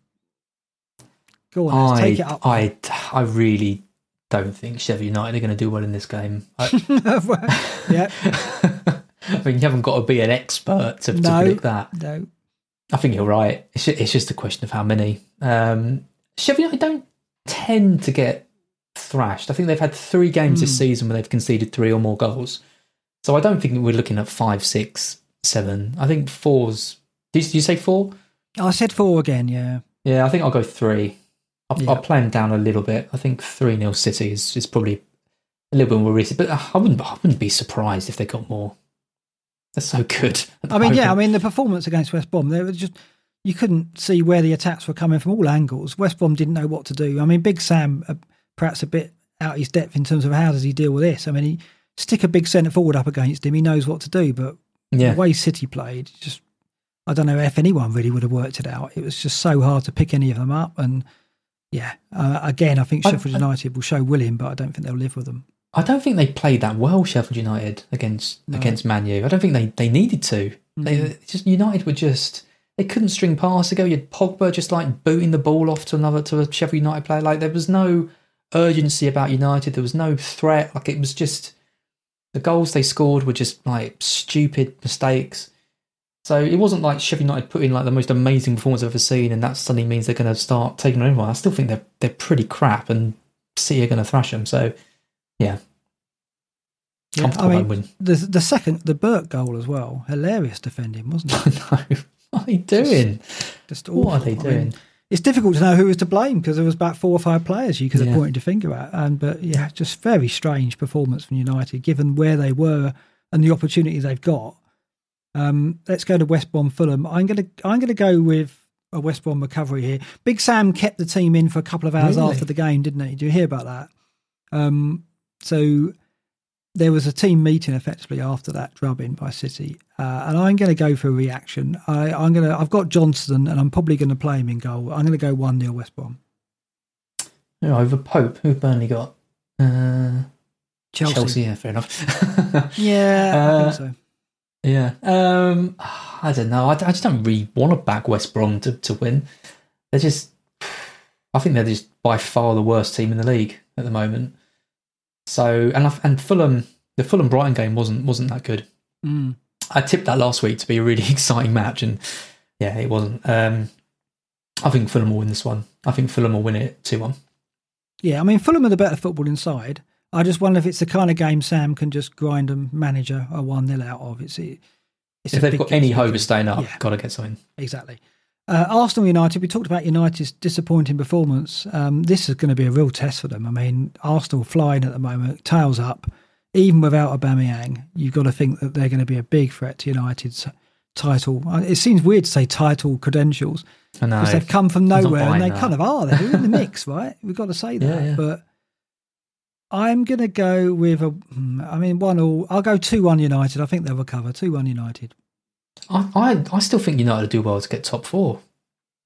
B: Go on,
C: I,
B: take it up.
C: I, I really don't think Sheffield United are going to do well in this game. I,
B: yeah,
C: I mean, you haven't got to be an expert to, to
B: No.
C: predict that.
B: no.
C: I think you're right. It's just, it's just a question of how many. Um, Sheffield United don't tend to get thrashed. I think they've had three games this
B: Hmm.
C: season where they've conceded three or more goals. So I don't think we're looking at five, six, seven. I think four's. Did you say four?
B: I said four again. Yeah,
C: Yeah, I think I'll go three. I'll,
B: Yeah.
C: I'll play them down a little bit. I think three nil City is, is probably a little bit more risky, but I wouldn't I wouldn't be surprised if they got more. They're so good.
B: I mean, yeah, I mean the performance against West Brom, they were just you couldn't see where the attacks were coming from all angles. West Brom didn't know what to do. I mean, Big Sam uh, perhaps a bit out of his depth in terms of how does he deal with this. I mean, he stick a big centre forward up against him, he knows what to do, but
C: yeah,
B: the way City played, just I don't know if anyone really would have worked it out. It was just so hard to pick any of them up, and yeah, uh, again, I think
C: I-
B: Sheffield
C: I-
B: Live will show willing, but I don't think they'll live with them.
C: I don't think they played that well. Sheffield United against
B: No.
C: against Man U. I don't think they, they needed to. They
B: Mhm.
C: just United were just they couldn't string past to go. You had Pogba just like booting the ball off to another to a Sheffield United player. Like there was no urgency about United. There was no threat. Like it was just the goals they scored were just like stupid mistakes. So it wasn't like Sheffield United put in like the most amazing performance I've ever seen, and that suddenly means they're going to start taking over. I still think they're they're pretty crap, and City are going to thrash them. So yeah,
B: Yeah, I mean,
C: win.
B: the the second the Burke goal as well, hilarious defending, wasn't it?
C: no, what are they doing?
B: Just
C: What are they
B: I mean,
C: doing?
B: it's difficult to know who was to blame because there was about four or five players you could have
C: Yeah.
B: pointed your finger at. And but yeah, just very strange performance from United given where they were and the opportunity they've got. Um, let's go to West Brom Fulham. I'm gonna I'm gonna go with a West Brom recovery here. Big Sam kept the team in for a couple of hours
C: Really?
B: after the game, didn't he? Do you hear about that? Um, so there was a team meeting effectively after that drubbing by City, uh, and I'm going to go for a reaction. I, I'm going to. I've got Johnstone, and I'm probably going to play him in goal. I'm going to go one 0 West Brom.
C: Yeah, over Pope. Who Burnley got? Uh,
B: Chelsea.
C: Chelsea. Yeah, fair enough.
B: Yeah, I
C: Uh,
B: think so.
C: yeah. Um, I don't know. I, I just don't really want to back West Brom to, to win. They're just. I think they're just by far the worst team in the league at the moment. So and I, and Fulham, the Fulham Brighton game wasn't wasn't that good.
B: Mm.
C: I tipped that last week to be a really exciting match, and yeah, it wasn't. Um, I think Fulham will win this one. I think Fulham will win it two one.
B: Yeah, I mean Fulham are the better football inside. I just wonder if it's the kind of game Sam can just grind and manage a, a one 0 out of. It's it's
C: If they've got any
B: it's a big
C: hope of staying up,
B: Yeah.
C: got to get something.
B: exactly. Uh, Arsenal United, we talked about United's disappointing performance. Um, this is going to be a real test for them. I mean, Arsenal flying at the moment, tails up. Even without Aubameyang, you've got to think that they're going to be a big threat to United's title. Uh, It seems weird to say title credentials
C: I know.
B: because they've come from nowhere and they
C: that.
B: kind of are. They're in the mix, right? We've got to say that.
C: Yeah, yeah.
B: But I'm going to go with a. hmm, mean, one all. I'll go two one United. I think they'll recover. Two one United.
C: I, I, I still think United will do well to get top four.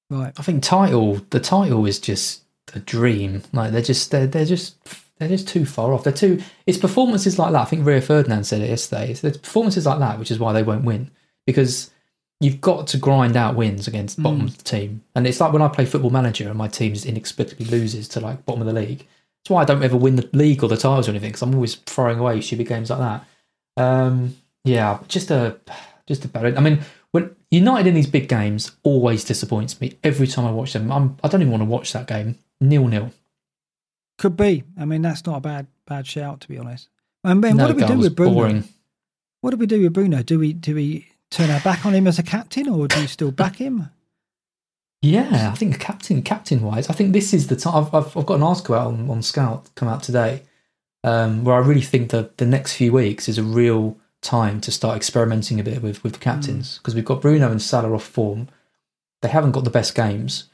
B: Right.
C: I think title the title is just a dream. Like they're just they're they're just they're just too far off. They're too. It's performances like that. I think Rio Ferdinand said it yesterday. It's, it's performances like that which is why they won't win because you've got to grind out wins against the bottom of the team. And it's like when I play Football Manager and my team just inexplicably loses to like bottom of the league. That's why I don't ever win the league or the titles or anything because I'm always throwing away stupid games like that. Um, yeah, just a just a bad. I mean, when United in these big games always disappoints me every time I watch them. I'm, I don't even want to watch that game. Nil nil.
B: Could be. I mean, that's not a bad bad shout to be honest. And then
C: No
B: what do we do with Bruno?
C: boring.
B: What do we do with Bruno? Do we do we turn our back on him as a captain, or do you still back him?
C: Yeah, I think captain captain wise, I think this is the time. I've, I've, I've got an article out on, on Scout come out today, um, where I really think that the next few weeks is a real time to start experimenting a bit with with the captains because we've got Bruno and Salah off form. They haven't got the best games,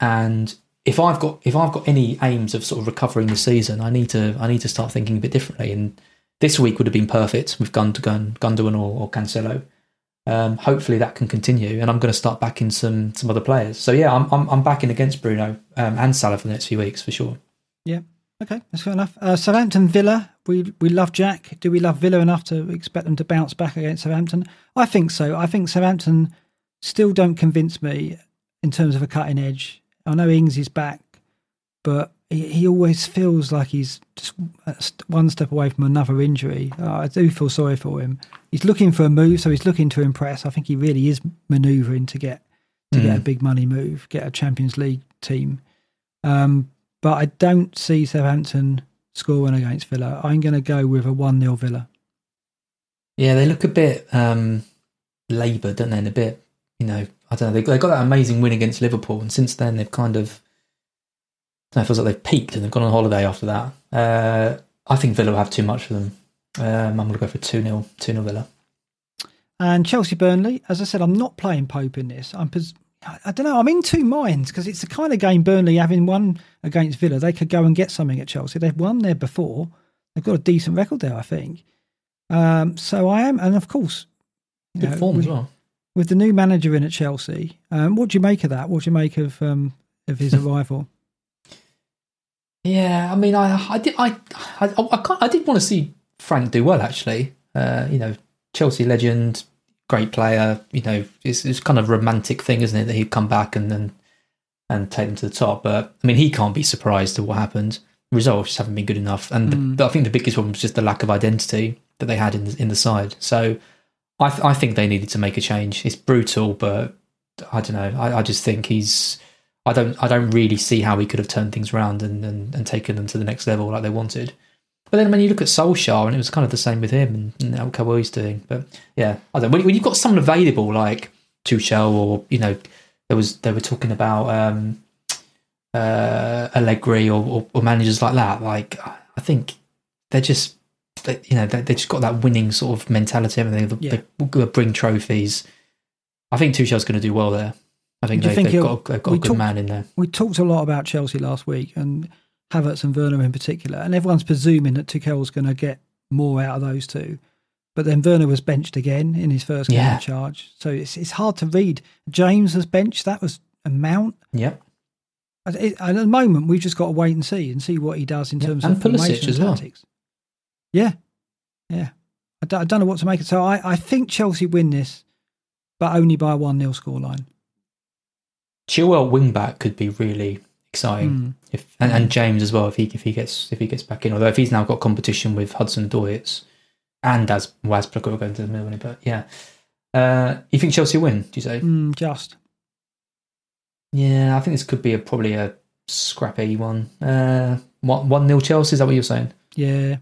C: and if I've got if I've got any aims of sort of recovering the season, I need to I need to start thinking a bit differently. And this week would have been perfect with Gundogan, Gundogan or, or Cancelo. Um, hopefully that can continue, and I'm going to start backing some some other players. So yeah, I'm I'm, I'm backing against Bruno um, and Salah for the next few weeks for sure.
B: Yeah. Okay, that's fair enough. Uh, Southampton Villa. We we love Jack. Do we love Villa enough to expect them to bounce back against Southampton? I think so. I think Southampton still don't convince me in terms of a cutting edge. I know Ings is back, but he, he always feels like he's just one step away from another injury. Uh, I do feel sorry for him. He's looking for a move, so he's looking to impress. I think he really is manoeuvring to get to get a big money move, get a Champions League team. Um, but I don't see Southampton scoring against Villa. I'm going to go with a 1 0 Villa.
C: Yeah, they look a bit um, laboured, don't they? And a bit, you know, I don't know. They, they got that amazing win against Liverpool, and since then they've kind of, I know, it feels like they've peaked and they've gone on holiday after that. Uh, I think Villa will have too much for them. Um, I'm going to go for 2 0, 2 0 Villa.
B: And Chelsea Burnley, as I said, I'm not playing Pope in this. I'm I I don't know. I'm in two minds because it's the kind of game Burnley having won against Villa, they could go and get something at Chelsea. They've won there before. They've got a decent record there, I think. Um, so I am, and of course,
C: Good
B: know,
C: form
B: with,
C: as well.
B: with the new manager in at Chelsea. Um, what do you make of that? What do you make of um, of his arrival?
C: Yeah, I mean, I, I did, I, I, I, can't, I did want to see Frank do well. Actually, uh, you know, Chelsea legend, great player. You know, it's, it's kind of a romantic thing, isn't it, that he'd come back and then and take them to the top. But I mean, he can't be surprised at what happened. Results just haven't been good enough, and the, mm. I think the biggest one was just the lack of identity that they had in the, in the side. So, I, th- I think they needed to make a change. It's brutal, but I don't know. I, I just think he's. I don't. I don't really see how he could have turned things around and, and, and taken them to the next level like they wanted. But then when you look at Solskjaer, and it was kind of the same with him, and, and how well he's doing. But yeah, I don't. When, when you've got someone available like Tuchel, or you know, there was they were talking about um, uh, Allegri or, or, or managers like that. Like I think they're just. They, you know, they, they just got that winning sort of mentality. Everything
B: Yeah.
C: they, they bring trophies. I think Tuchel's going to do well there. I think
B: Do
C: they,
B: he'll-
C: got, they've got a good
B: talked-
C: man in there.
B: We talked a lot about Chelsea last week and Havertz and Werner in particular, and everyone's presuming that Tuchel's going to get more out of those two. But then Werner was benched again in his first game
C: Yeah.
B: in charge, so it's it's hard to read. James was benched. That was a mount.
C: Yep.
B: At it- at the moment, we've just got to wait and see and see what he does in
C: Yeah,
B: terms of formation and
C: well.
B: tactics. Yeah, yeah. I don't, I don't know what to make of it. So I, I think Chelsea win this, but only by a one 0 scoreline.
C: Chilwell wingback could be really exciting.
B: Mm.
C: If and, and James as well if he if he gets if he gets back in. Although if he's now got competition with Hudson Doyitz and as Wasbrook will go into the middle, but yeah. Uh, you think Chelsea win? Do you say?
B: Mm, just
C: Yeah, I think this could be a probably a scrappy one. Uh, one one nil Chelsea. Is that what you're saying?
B: yeah.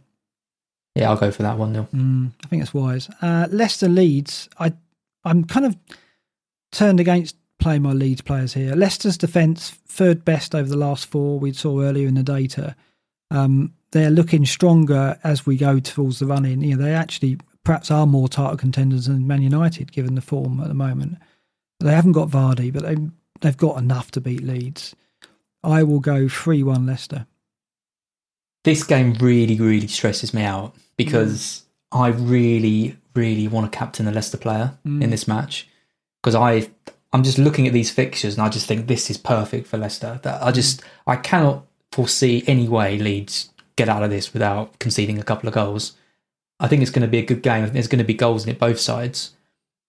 C: Yeah, I'll go for that one nil.
B: Mm, I think it's wise. Uh, Leicester Leeds. I I'm kind of turned against play my Leeds players here. Leicester's defence, third best over the last four, we saw earlier in the data. Um, they're looking stronger as we go towards the run in. You know, they actually perhaps are more title contenders than Man United, given the form at the moment. They haven't got Vardy, but they, they've got enough to beat Leeds. I will go 3 1 Leicester.
C: This game really, really stresses me out because mm. I really, really want to captain a Leicester player mm. in this match because I I'm just looking at these fixtures and I just think this is perfect for Leicester. That I just mm. I cannot foresee any way Leeds get out of this without conceding a couple of goals. I think it's going to be a good game. I think there's going to be goals in it both sides.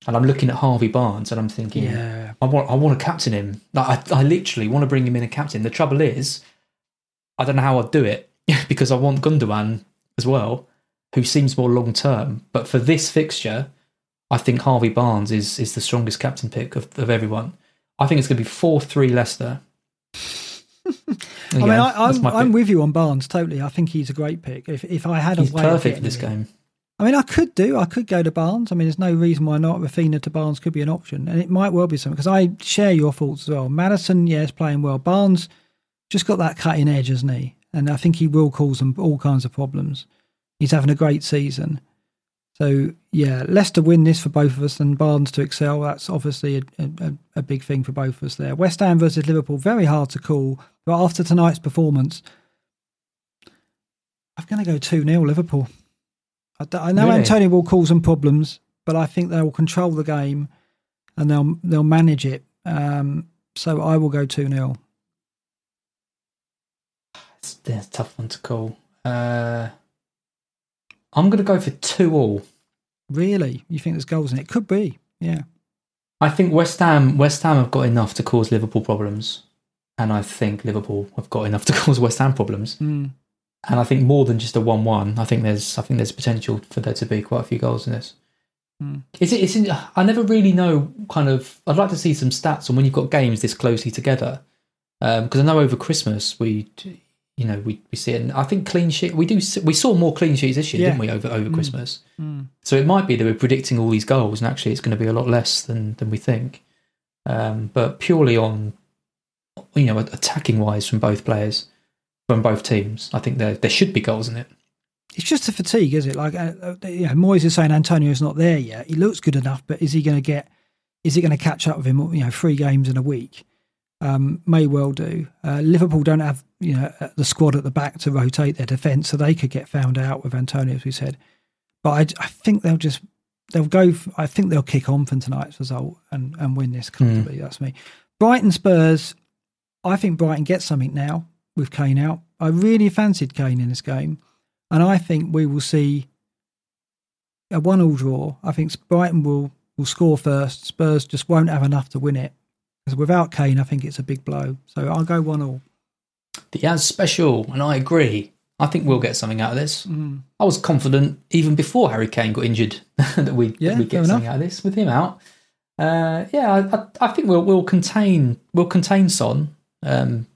C: And I'm looking at Harvey Barnes and I'm thinking, yeah. I want I want to captain him. Like I, I literally want to bring him in a captain. The trouble is, I don't know how I'd do it because I want Gundogan as well, who seems more long term. But for this fixture, I think Harvey Barnes is is the strongest captain pick of, of everyone. I think it's going to be four three Leicester.
B: I mean, I, am I'm, I'm with you on Barnes totally. I think he's a great pick. If if I had
C: he's
B: a way
C: perfect for this game.
B: I mean, I could do. I could go to Barnes. I mean, there's no reason why not. Raphinha to Barnes could be an option, and it might well be something because I share your thoughts as well. Maddison, yes, playing well. Barnes just got that cutting edge, hasn't he? And I think he will cause them all kinds of problems. He's having a great season. So yeah, Leicester win this for both of us, and Barnes to excel. That's obviously a, a, a, big thing for both of us there. West Ham versus Liverpool, very hard to call, but after tonight's performance, I'm going to go two 0 Liverpool. I, I know really? Antonio will cause some problems, but I think they will control the game and they'll they'll manage it. Um, so I will go two 0
C: It's, it's a tough one to call. Uh, I'm going to go for two all.
B: Really? You think there's goals in it? Could be. Yeah.
C: I think West Ham West Ham have got enough to cause Liverpool problems, and I think Liverpool have got enough to cause West Ham problems.
B: Mm.
C: And I think more than just a one-one. I think there's I think there's potential for there to be quite a few goals in this.
B: Mm.
C: Is it? Is it? I never really know. Kind of. I'd like to see some stats on when you've got games this closely together, because um, I know over Christmas we you know, we, we see it. And I think clean sheet. We do. We saw more clean sheets this year, yeah. didn't we, over over mm. Christmas?
B: Mm.
C: So it might be that we're predicting all these goals, and actually, it's going to be a lot less than than we think. Um, but purely on, you know, attacking wise from both players, from both teams, I think there there should be goals in it.
B: It's just a fatigue, is it? Like, uh, uh you know, Moyes is saying Antonio's not there yet. He looks good enough, but is he going to get? Is he going to catch up with him? You know, three games in a week um, may well do. Uh, Liverpool don't have you know the squad at the back to rotate their defence, so they could get found out with Antonio, as we said. But I, I think they'll just they'll go. I think they'll kick on from tonight's result and and win this comfortably. Mm. That's me. Brighton Spurs. I think Brighton gets something now with Kane out. I really fancied Kane in this game, and I think we will see a one-all draw. I think Brighton will will score first. Spurs just won't have enough to win it, because without Kane, I think it's a big blow. So I'll go one all.
C: The as special, and I agree. I think we'll get something out of this.
B: Mm.
C: I was confident even before Harry Kane got injured that we yeah, we get something enough. out of this with him out. Uh, yeah, I, I, think we'll we'll contain we'll contain Son. Um,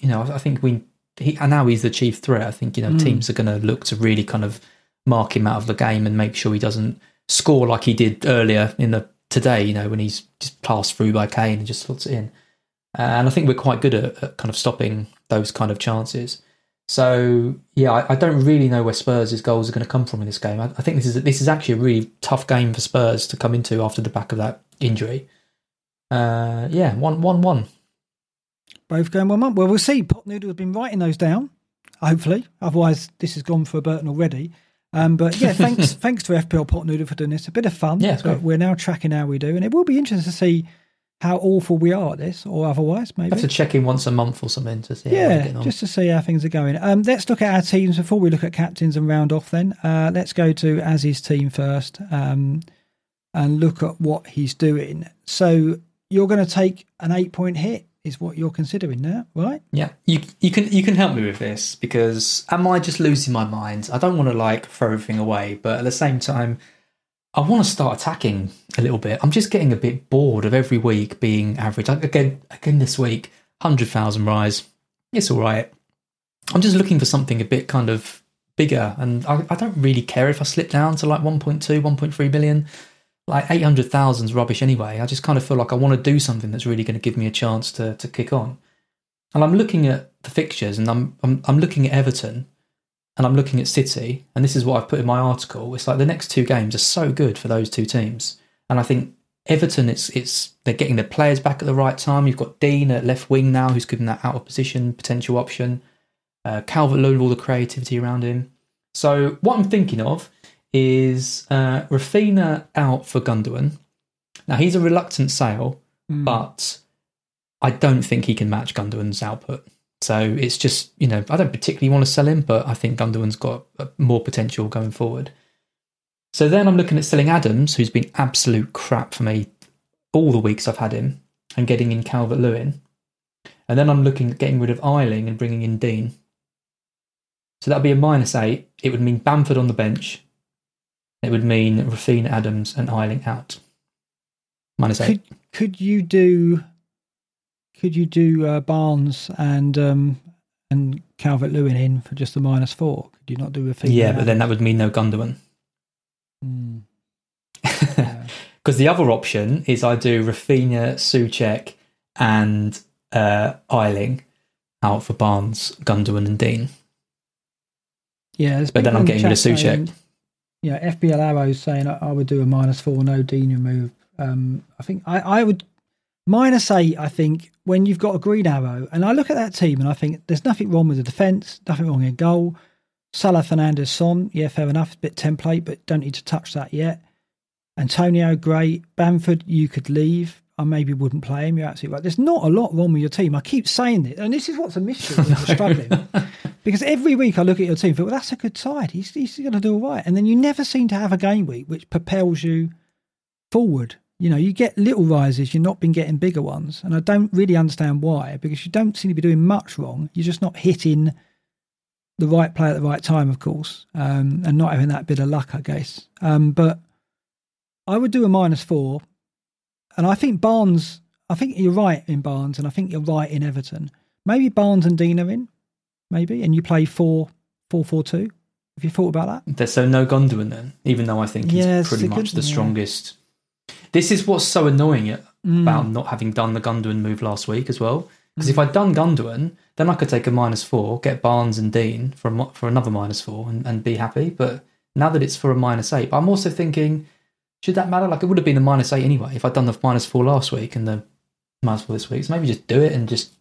C: you know, I, I think we he, and now he's the chief threat. I think you know mm. teams are going to look to really kind of mark him out of the game and make sure he doesn't score like he did earlier in the today, you know, when he's just passed through by Kane and just slots it in. Uh, and I think we're quite good at, at, kind of stopping those kind of chances. So yeah, I, I, don't really know where Spurs' goals are going to come from in this game. I, I, think this is this is actually a really tough game for Spurs to come into after the back of that injury. Uh, yeah, one one one.
B: Both going one one. Well, we'll see. Pot Noodle has been writing those down. Hopefully, otherwise this has gone for Burton already. Um, but yeah, thanks thanks to FPL Pot Noodle for doing this. A bit of fun.
C: Yeah,
B: we're now tracking how we do, and it will be interesting to see how awful we are at this, or otherwise maybe.
C: Have to check in once a month or something to see.
B: Yeah, just to see how things are going. Um, let's look at our teams before we look at captains and round off. Then uh, let's go to Az's team first um, and look at what he's doing. So you're going to take an eight point hit is what you're considering now, right?
C: Yeah, you you can you can help me with this because am I just losing my mind? I don't want to like throw everything away, but at the same time, I want to start attacking a little bit. I'm just getting a bit bored of every week being average. Again, again this week, hundred thousand rise. It's all right. I'm just looking for something a bit kind of bigger, and I, I don't really care if I slip down to like 1.2, 1.3 billion. Like 800,000 is rubbish anyway. I just kind of feel like I want to do something that's really going to give me a chance to to kick on. And I'm looking at the fixtures and I'm I'm, I'm looking at Everton and I'm looking at City and this is what I've put in my article. It's like the next two games are so good for those two teams. And I think Everton, it's it's they're getting their players back at the right time. You've got Digne at left wing now, who's given that out of position potential option. Uh, Calvert Lewin, all the creativity around him. So what I'm thinking of is uh, Raphinha out for Gundogan. Now he's a reluctant sale,
B: Mm.
C: but I don't think he can match Gundogan's output. So it's just you know I don't particularly want to sell him, but I think Gundogan's got uh, more potential going forward. So then I'm looking at selling Adams, who's been absolute crap for me all the weeks I've had him, and getting in Calvert Lewin. And then I'm looking at getting rid of Ayling and bringing in Digne. So that'd be a minus eight. It would mean Bamford on the bench. It would mean Raphinha Adams and Ayling out. Minus eight.
B: Could could you do? Could you do uh, Barnes and um, and Calvert Lewin in for just a minus four? Could you not do a fee?
C: yeah, but then that would mean no Gundogan.
B: Mm. Yeah.
C: Because the other option is I do Raphinha, Soucek, and uh, Ayling out for Barnes, Gundogan, and Digne.
B: Yeah,
C: But then I'm getting rid of
B: chat
C: Souček.
B: Saying- Yeah, FPL Arrows saying I, I would do a minus four, no Digne remove. Um, I think I, I would minus eight. I think when you've got a green arrow, and I look at that team and I think there's nothing wrong with the defence, nothing wrong in goal. Salah, Fernandes, Son, yeah, fair enough, bit template, but don't need to touch that yet. Antonio, great. Bamford, you could leave. I maybe wouldn't play him. You're absolutely right. There's not a lot wrong with your team. I keep saying it, and this is what's a mystery when you're struggling. Because every week I look at your team and think, well, that's a good side. He's, he's going to do all right. And then you never seem to have a game week which propels you forward. You know, you get little rises, you're not been getting bigger ones. And I don't really understand why, because you don't seem to be doing much wrong. You're just not hitting the right play at the right time, of course, um, and not having that bit of luck, I guess. Um, but I would do a minus four. And I think Barnes, I think you're right in Barnes, and I think you're right in Everton. Maybe Barnes and Digne are in, maybe, and you play four, four, four, two. Have you thought about that?
C: There's so no Gundogan then, even though I think he's
B: Yeah,
C: pretty much
B: good-
C: the
B: yeah.
C: strongest. This is what's so annoying
B: Mm.
C: about not having done the Gundogan move last week as well. Because
B: Mm.
C: if I'd done Gundogan, then I could take a minus four, get Barnes and Digne for a, for another minus four, and, and be happy. But now that it's for a minus eight, but I'm also thinking, should that matter? Like it would have been a minus eight anyway if I'd done the minus four last week and the minus four this week. So maybe just do it and just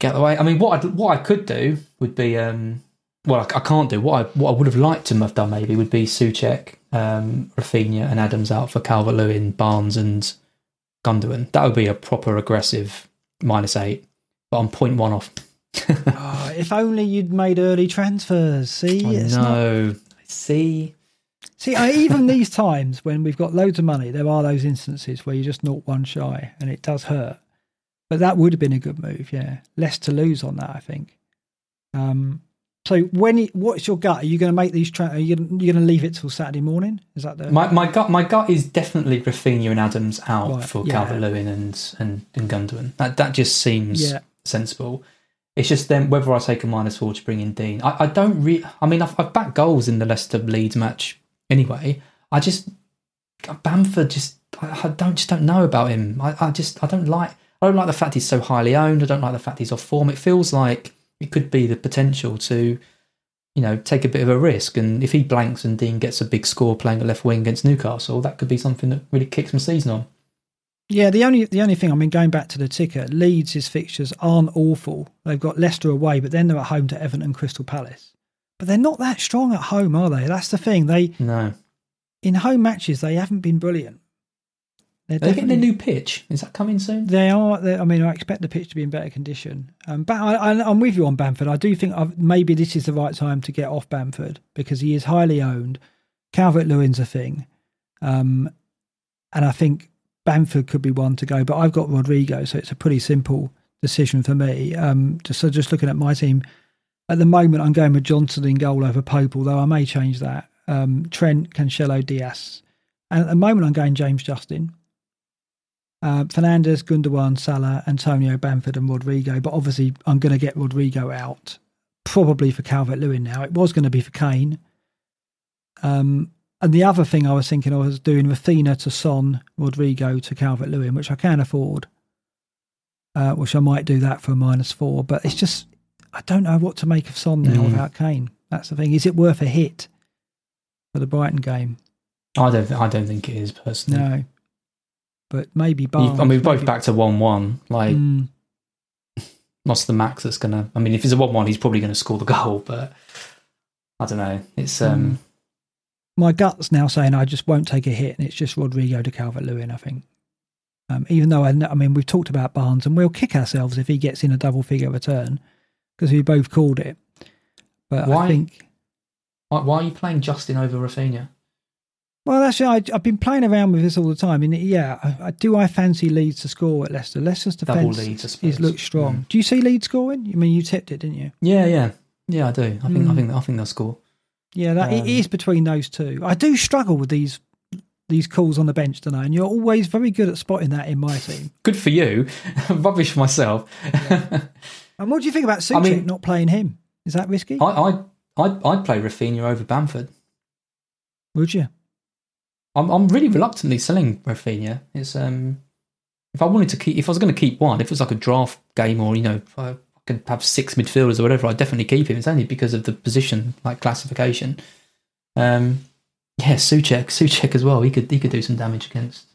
C: get the way. I mean, what I what I could do would be, um, well, I, I can't do what I what I would have liked to have done. Maybe would be Soucek, um, Raphinha, and Adams out for Calvert Lewin, Barnes, and Gundogan. That would be a proper aggressive minus eight. But I'm point one off.
B: Oh, if only you'd made early transfers. See,
C: I
B: It's not-
C: know. See,
B: see, I, even these times when we've got loads of money, there are those instances where you're just not one shy, and it does hurt. But that would have been a good move, yeah. Less to lose on that, I think. Um, so when what's your gut? Are you going to make these? Tra- are you going to leave it till Saturday morning? Is that the
C: my my gut my gut is definitely Raphinha and Adams out
B: Right,
C: for
B: yeah.
C: Calvert Lewin and and and Gundogan. That that just seems
B: Yeah.
C: sensible. It's just then whether I take a minus four to bring in Digne. I, I don't re. I mean, I've, I've backed goals in the Leicester Leeds match anyway. I just Bamford just I, don't just don't know about him. I, I just I don't like I don't like the fact he's so highly owned. I don't like the fact he's off form. It feels like it could be the potential to you know take a bit of a risk. And if he blanks and Digne gets a big score playing at left wing against Newcastle, that could be something that really kicks my season on.
B: Yeah, the only the only thing I mean, going back to the ticker, Leeds' fixtures aren't awful. They've got Leicester away, but then they're at home to Everton and Crystal Palace. But they're not that strong at home, are they? That's the thing. They
C: No,
B: in home matches they haven't been brilliant. They're
C: they getting a new pitch? Is that coming soon?
B: They are. I mean, I expect the pitch to be in better condition. Um, but I, I, I'm with you on Bamford. I do think I've, maybe this is the right time to get off Bamford because he is highly owned. Calvert Lewin's a thing, um, and I think Bamford could be one to go. But I've got Rodrigo, so it's a pretty simple decision for me. Um, just so just looking at my team at the moment, I'm going with Johnson in goal over Pope, although I may change that. Um, Trent, Cancelo, Dias, and at the moment I'm going James Justin. Uh, Fernandes, Gundogan, Salah, Antonio, Bamford, and Rodrigo. But obviously, I'm going to get Rodrigo out, probably for Calvert Lewin now. It was going to be for Kane. Um, and the other thing I was thinking I was doing Raphinha to Son, Rodrigo to Calvert Lewin, which I can afford. Uh, which I might do that for minus four, but it's just I don't know what to make of Son now
C: Mm.
B: without Kane. That's the thing. Is it worth a hit for the Brighton game?
C: I don't. I don't think it is personally.
B: No, but maybe Barnes.
C: I mean, both
B: maybe-
C: back to one-one. Like,
B: Mm,
C: what's the max that's gonna? I mean, if it's a one-one, he's probably going to score the goal. But I don't know. It's um.
B: my gut's now saying I just won't take a hit, and it's just Rodrigo de Calvert Lewin. I think. Um, even though I, I mean, we've talked about Barnes, and we'll kick ourselves if he gets in a double figure return because we both called it. But
C: Why?
B: I think
C: Why, why are you playing Justin over Raphinha?
B: Well, actually, I, I've been playing around with this all the time. And yeah, I, I, do I fancy Leeds to score at Leicester? Leicester's defence
C: Leeds,
B: is looks strong.
C: Mm.
B: Do you see Leeds scoring? I mean, you tipped it, didn't you?
C: Yeah, yeah, yeah. I do. I think. I
B: Mm.
C: think. I think they'll score.
B: Yeah, that
C: Um,
B: is between those two. I do struggle with these these calls on the bench tonight, and you're always very good at spotting that in my team.
C: Good for you. Rubbish for myself.
B: And what do you think about Soucek
C: mean-
B: not playing him? Is that risky?
C: I, I, I'd, I'd play Raphinha over Bamford.
B: Would you?
C: I'm, I'm really reluctantly selling Raphinha. It's um, if I wanted to keep, if I was going to keep one, if it was like a draft game or you know, I could have six midfielders or whatever, I'd definitely keep him. It's only because of the position, like classification. Um, yeah, Soucek, Soucek as well. He could he could do some damage against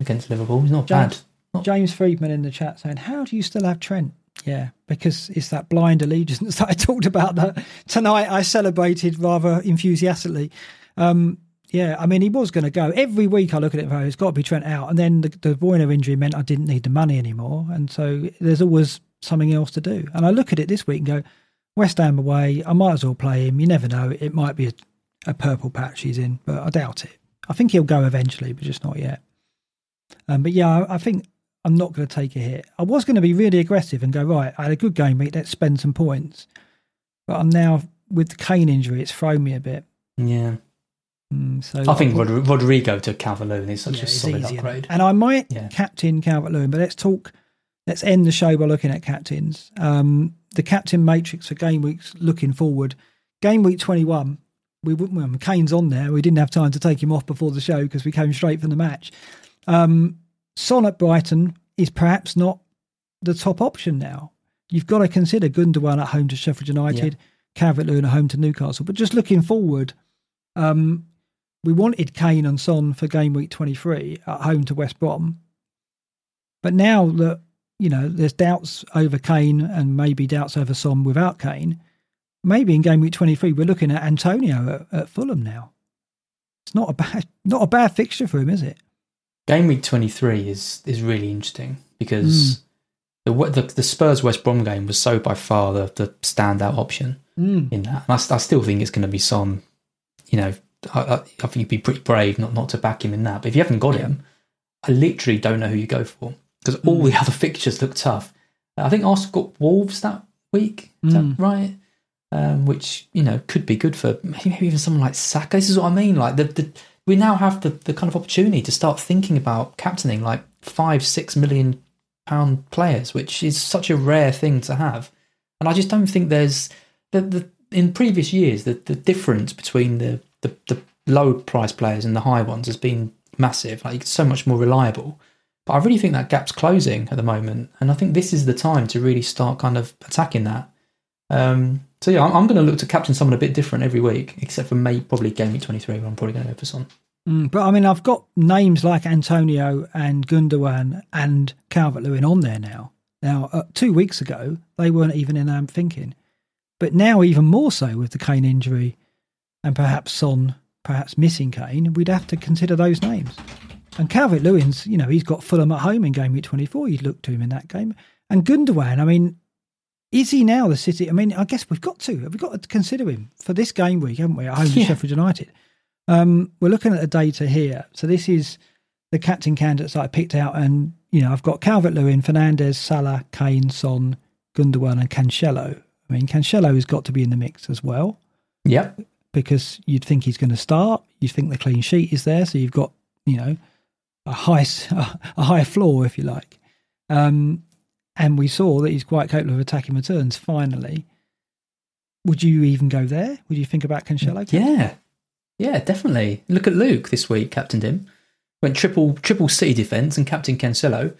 C: against Liverpool. He's not
B: James-
C: bad.
B: James Friedman in the chat saying, "How do you still have Trent?" Yeah, because it's that blind allegiance that I talked about that tonight. I celebrated rather enthusiastically. Um, yeah, I mean, he was going to go every week. I look at it, and go, it's got to be Trent out, and then the, the Boyner injury meant I didn't need the money anymore, and so there's always something else to do. And I look at it this week and go, West Ham away. I might as well play him. You never know; it might be a, a purple patch he's in, but I doubt it. I think he'll go eventually, but just not yet. Um, but yeah, I, I think I'm not going to take a hit. I was going to be really aggressive and go right. I had a good game week. Let's spend some points. But I'm now with the Kane injury. It's thrown me a bit.
C: Yeah,
B: Mm, so
C: I think Rod- Rodrigo to Calvert Lewin is such
B: yeah,
C: a solid
B: easier.
C: upgrade.
B: And I might
C: Yeah.
B: captain Calvert Lewin, but let's talk. Let's end the show by looking at captains. Um, the captain matrix for game weeks looking forward. Game week 21. We wouldn't. Well, Kane's on there. We didn't have time to take him off before the show because we came straight from the match. Um, Son at Brighton is perhaps not the top option now. You've got to consider Gundogan at home to Sheffield United, Calvert Lewin at home to Newcastle. But just looking forward, um, we wanted Kane and Son for game week 23 at home to West Brom. But now that, you know, there's doubts over Kane and maybe doubts over Son without Kane, maybe in game week 23 we're looking at Antonio at, at Fulham now. It's not a bad not a bad fixture for him, is it?
C: Game week 23 is is really interesting because the, the the Spurs West Brom game was so by far the, the standout option
B: Mm.
C: in that. And I, I still think it's going to be Son. You know, I, I, I think you'd be pretty brave not, not to back him in that. But if you haven't got him, I literally don't know who you go for because all the other fixtures look tough. I think Arsenal got Wolves that week. Is
B: Mm.
C: that right? Um, which you know could be good for maybe even someone like Saka. This is what I mean. Like the, the we now have the, the kind of opportunity to start thinking about captaining like five six million pound players, which is such a rare thing to have. And I just don't think there's the, the in previous years the, the difference between the, the, the low price players and the high ones has been massive. Like so much more reliable. But I really think that gap's closing at the moment, and I think this is the time to really start kind of attacking that. Um, so yeah, I'm, I'm going to look to captain someone a bit different every week, except for maybe probably game week 23, where I'm probably going to go for Son.
B: Mm, but I mean, I've got names like Antonio and Gundogan and Calvert Lewin on there now. Now, uh, two weeks ago, they weren't even in our thinking. But now, even more so with the Kane injury and perhaps Son perhaps missing Kane, we'd have to consider those names. And Calvert Lewin's, you know, he's got Fulham at home in game week 24. You'd look to him in that game. And Gundogan, I mean, is he now the City? I mean, I guess we've got to. We've got to consider him for this game week, haven't we? At home to
C: Yeah.
B: Sheffield United. Um, we're looking at the data here. So this is the captain candidates that I picked out, and you know I've got Calvert Lewin, Fernandes, Salah, Kane, Son, Gundogan, and Cancelo. I mean Cancelo has got to be in the mix as well
C: Yep.
B: because you'd think he's going to start. You think the clean sheet is there, so you've got you know a high a high floor if you like. Um, and we saw that he's quite capable of attacking returns. Finally, would you even go there? Would you think about Cancelo?
C: Yeah. Yeah, definitely. Look at Luke this week, captained him. Went triple triple City defence and captain Cancelo.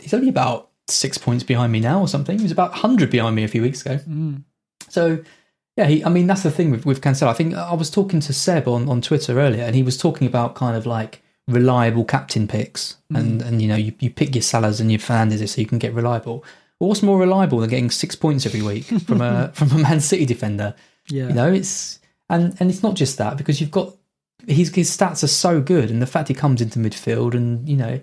C: He's only about six points behind me now or something. He was about 100 behind me a few weeks ago.
B: Mm.
C: So, yeah, he, I mean, that's the thing with, with Cancelo. I think I was talking to Seb on, on Twitter earlier, and he was talking about kind of like reliable captain picks. Hmm. And, and you know, you, you pick your Salahs and your Fernandes so you can get reliable. But what's more reliable than getting six points every week from a from a Man City defender?
B: Yeah.
C: You know, it's and and it's not just that because you've got his his stats are so good, and the fact he comes into midfield and you know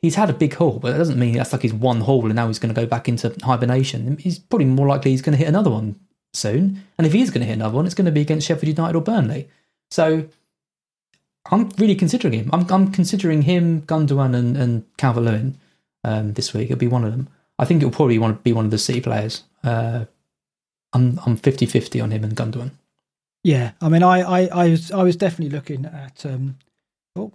C: he's had a big haul, but that doesn't mean that's like his one haul and now he's going to go back into hibernation. He's probably more likely he's going to hit another one soon, and if he is going to hit another one, it's going to be against Sheffield United or Burnley. So I'm really considering him. I'm I'm considering him, Gundogan, and and Calvert Lewin um, this week. It'll be one of them. I think it'll probably want to be one of the City players. Uh, I'm I'm 50-50 on him and Gundogan.
B: Yeah, I mean, I, I, I was, I was definitely looking at. Um, oh,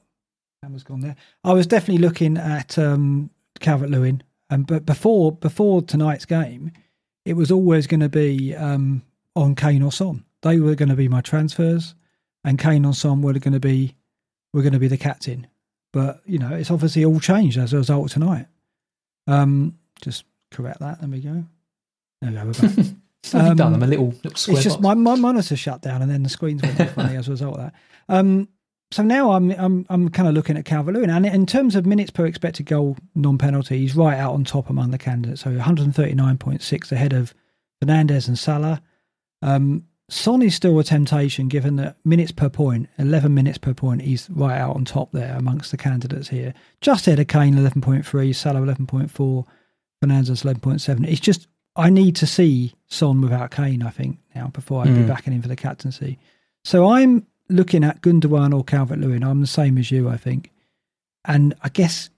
B: camera's gone there. I was definitely looking at um, Calvert Lewin, um, but before before tonight's game, it was always going to be um, on Kane or Son. They were going to be my transfers, and Kane or Son were going to be were going to be the captain. But you know, it's obviously all changed as a result of tonight. Um, just correct that. There we go. There we go. We're back.
C: What have you
B: Um,
C: done? I'm a little, little square
B: it's just
C: box.
B: my, my monitor shut down and then the screens went off funny as a result of that. Um, so now I'm I'm I'm kind of looking at Calvert Lewin, and in terms of minutes per expected goal non-penalty, he's right out on top among the candidates. So 139.6 ahead of Fernandes and Salah. Um, Son is still a temptation, given that minutes per point, 11 minutes per point, he's right out on top there amongst the candidates here. Just ahead of Kane, 11.3, Salah 11.4, Fernandes 11.7. It's just I need to see Son without Kane, I think, now before I'd be
C: Mm.
B: backing him for the captaincy. So I'm looking at Gundogan or Calvert Lewin. I'm the same as you, I think. And I guess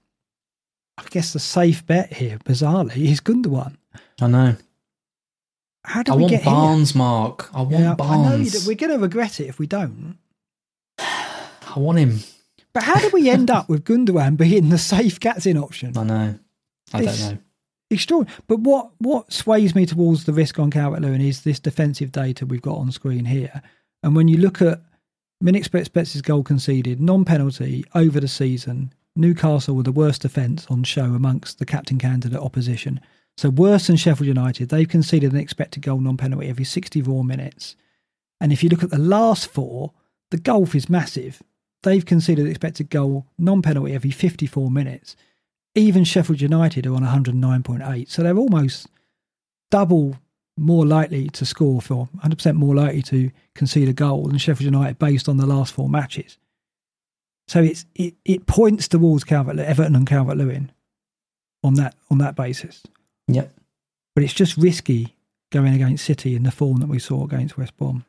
B: I guess the safe bet here, bizarrely, is Gundogan.
C: I know.
B: How did
C: I
B: we
C: want
B: get
C: Barnes, Mark. I want
B: here? Yeah, I know
C: Barnes.
B: we're going to regret it if we don't.
C: I want him.
B: But how did we end up with Gundogan being the safe captain option?
C: I know. I
B: It's-
C: don't know.
B: Extraordinary. But what what sways me towards the risk on Calvert Lewin is this defensive data we've got on screen here. And when you look at per expected goal conceded, non penalty over the season, Newcastle were the worst defence on show amongst the captain candidate opposition. So worse than Sheffield United. They've conceded an expected goal non penalty every 64 minutes. And if you look at the last four, the gulf is massive. They've conceded an expected goal non penalty every 54 minutes even Sheffield United are on 109.8, so they're almost double more likely to score for 100% more likely to concede a goal than Sheffield United based on the last four matches. So it's it, it points towards Calvert Everton and Calvert Lewin on that on that basis.
C: Yep.
B: But it's just risky going against City in the form that we saw against West Brom.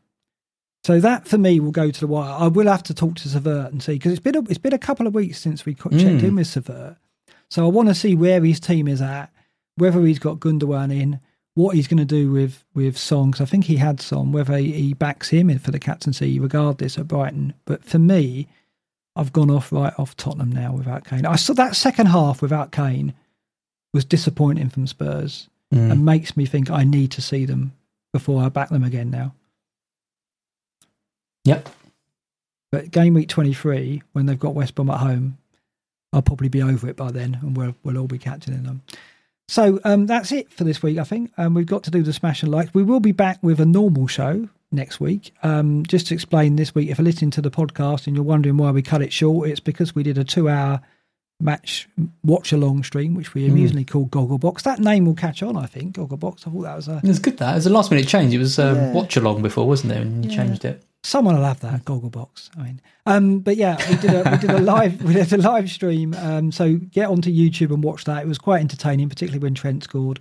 B: So that for me will go to the wire. I will have to talk to Savert and see because it's been a, it's been a couple of weeks since we checked
C: Mm.
B: in with Savert. So I want to see where his team is at, whether he's got Gundogan in, what he's going to do with with Son. 'cause I think he had Son, whether he, he backs him in for the captaincy, regardless at Brighton. But for me, I've gone off right off Tottenham now without Kane. I saw that second half without Kane was disappointing from Spurs
C: Mm.
B: and makes me think I need to see them before I back them again now.
C: Yep.
B: But game week 23, when they've got West Brom at home, I'll probably be over it by then and we'll, we'll all be captaining them. So um, that's it for this week, I think. Um, we've got to do the smash and like. We will be back with a normal show next week. Um, just to explain this week, if you're listening to the podcast and you're wondering why we cut it short, it's because we did a two hour match watch along stream, which we amusingly called Gogglebox. That name will catch on, I think. Gogglebox. I thought that was a.
C: It was good that. It was a last minute change. It was um,
B: Yeah.
C: watch along before, wasn't it? And you
B: Yeah.
C: changed it.
B: Someone will have that Gogglebox. I mean, um, but yeah, we did a we did a live we did a live stream. Um, so get onto YouTube and watch that. It was quite entertaining, particularly when Trent scored.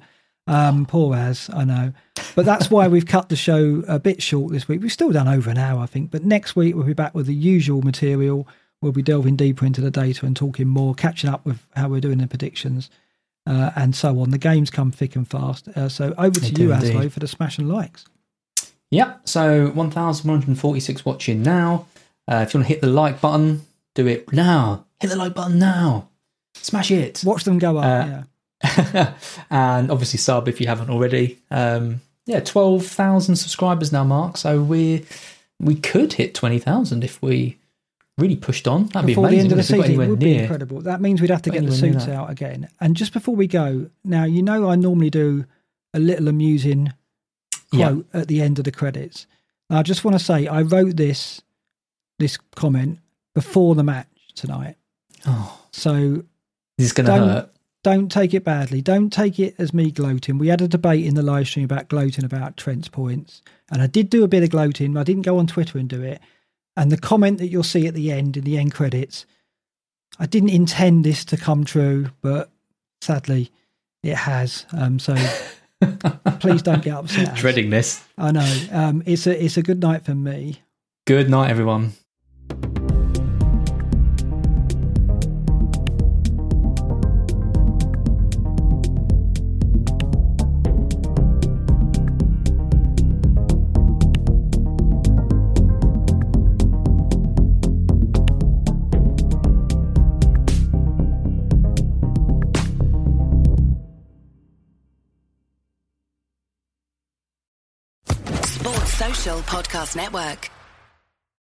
B: Um, poor as I know, but that's why we've cut the show a bit short this week. We've still done over an hour, I think. But next week we'll be back with the usual material. We'll be delving deeper into the data and talking more, catching up with how we're doing the predictions. Uh, and so on. The games come thick and fast. Uh, so over to you. Aslo, for the smash and likes.
C: Yep. So 1,146 watching now. Uh, if you want to hit the like button, do it now. Hit the like button now. Smash it.
B: Watch them go up.
C: Uh,
B: yeah.
C: and obviously sub if you haven't already. Um, yeah, 12,000 subscribers now, Mark. So we're we could hit twenty thousand if we really pushed on. That'd
B: before
C: be
B: the end of the
C: if we got
B: season. It would be incredible. That means we'd have to get the suits out again. And just before we go, now you know I normally do a little amusing
C: Yeah.
B: quote at the end of the credits. And I just want to say I wrote this this comment before the match tonight.
C: Oh,
B: So
C: this is going to hurt.
B: don't take it badly. Don't take it as me gloating. We had a debate in the live stream about gloating about Trent's points. And I did do a bit of gloating. But I didn't go on Twitter and do it. And the comment that you'll see at the end, in the end credits, I didn't intend this to come true, but sadly it has. Um, so please don't get upset.
C: Dreading this.
B: I know. Um, it's a it's a good night for me.
C: Good night, everyone.
A: Podcast Network.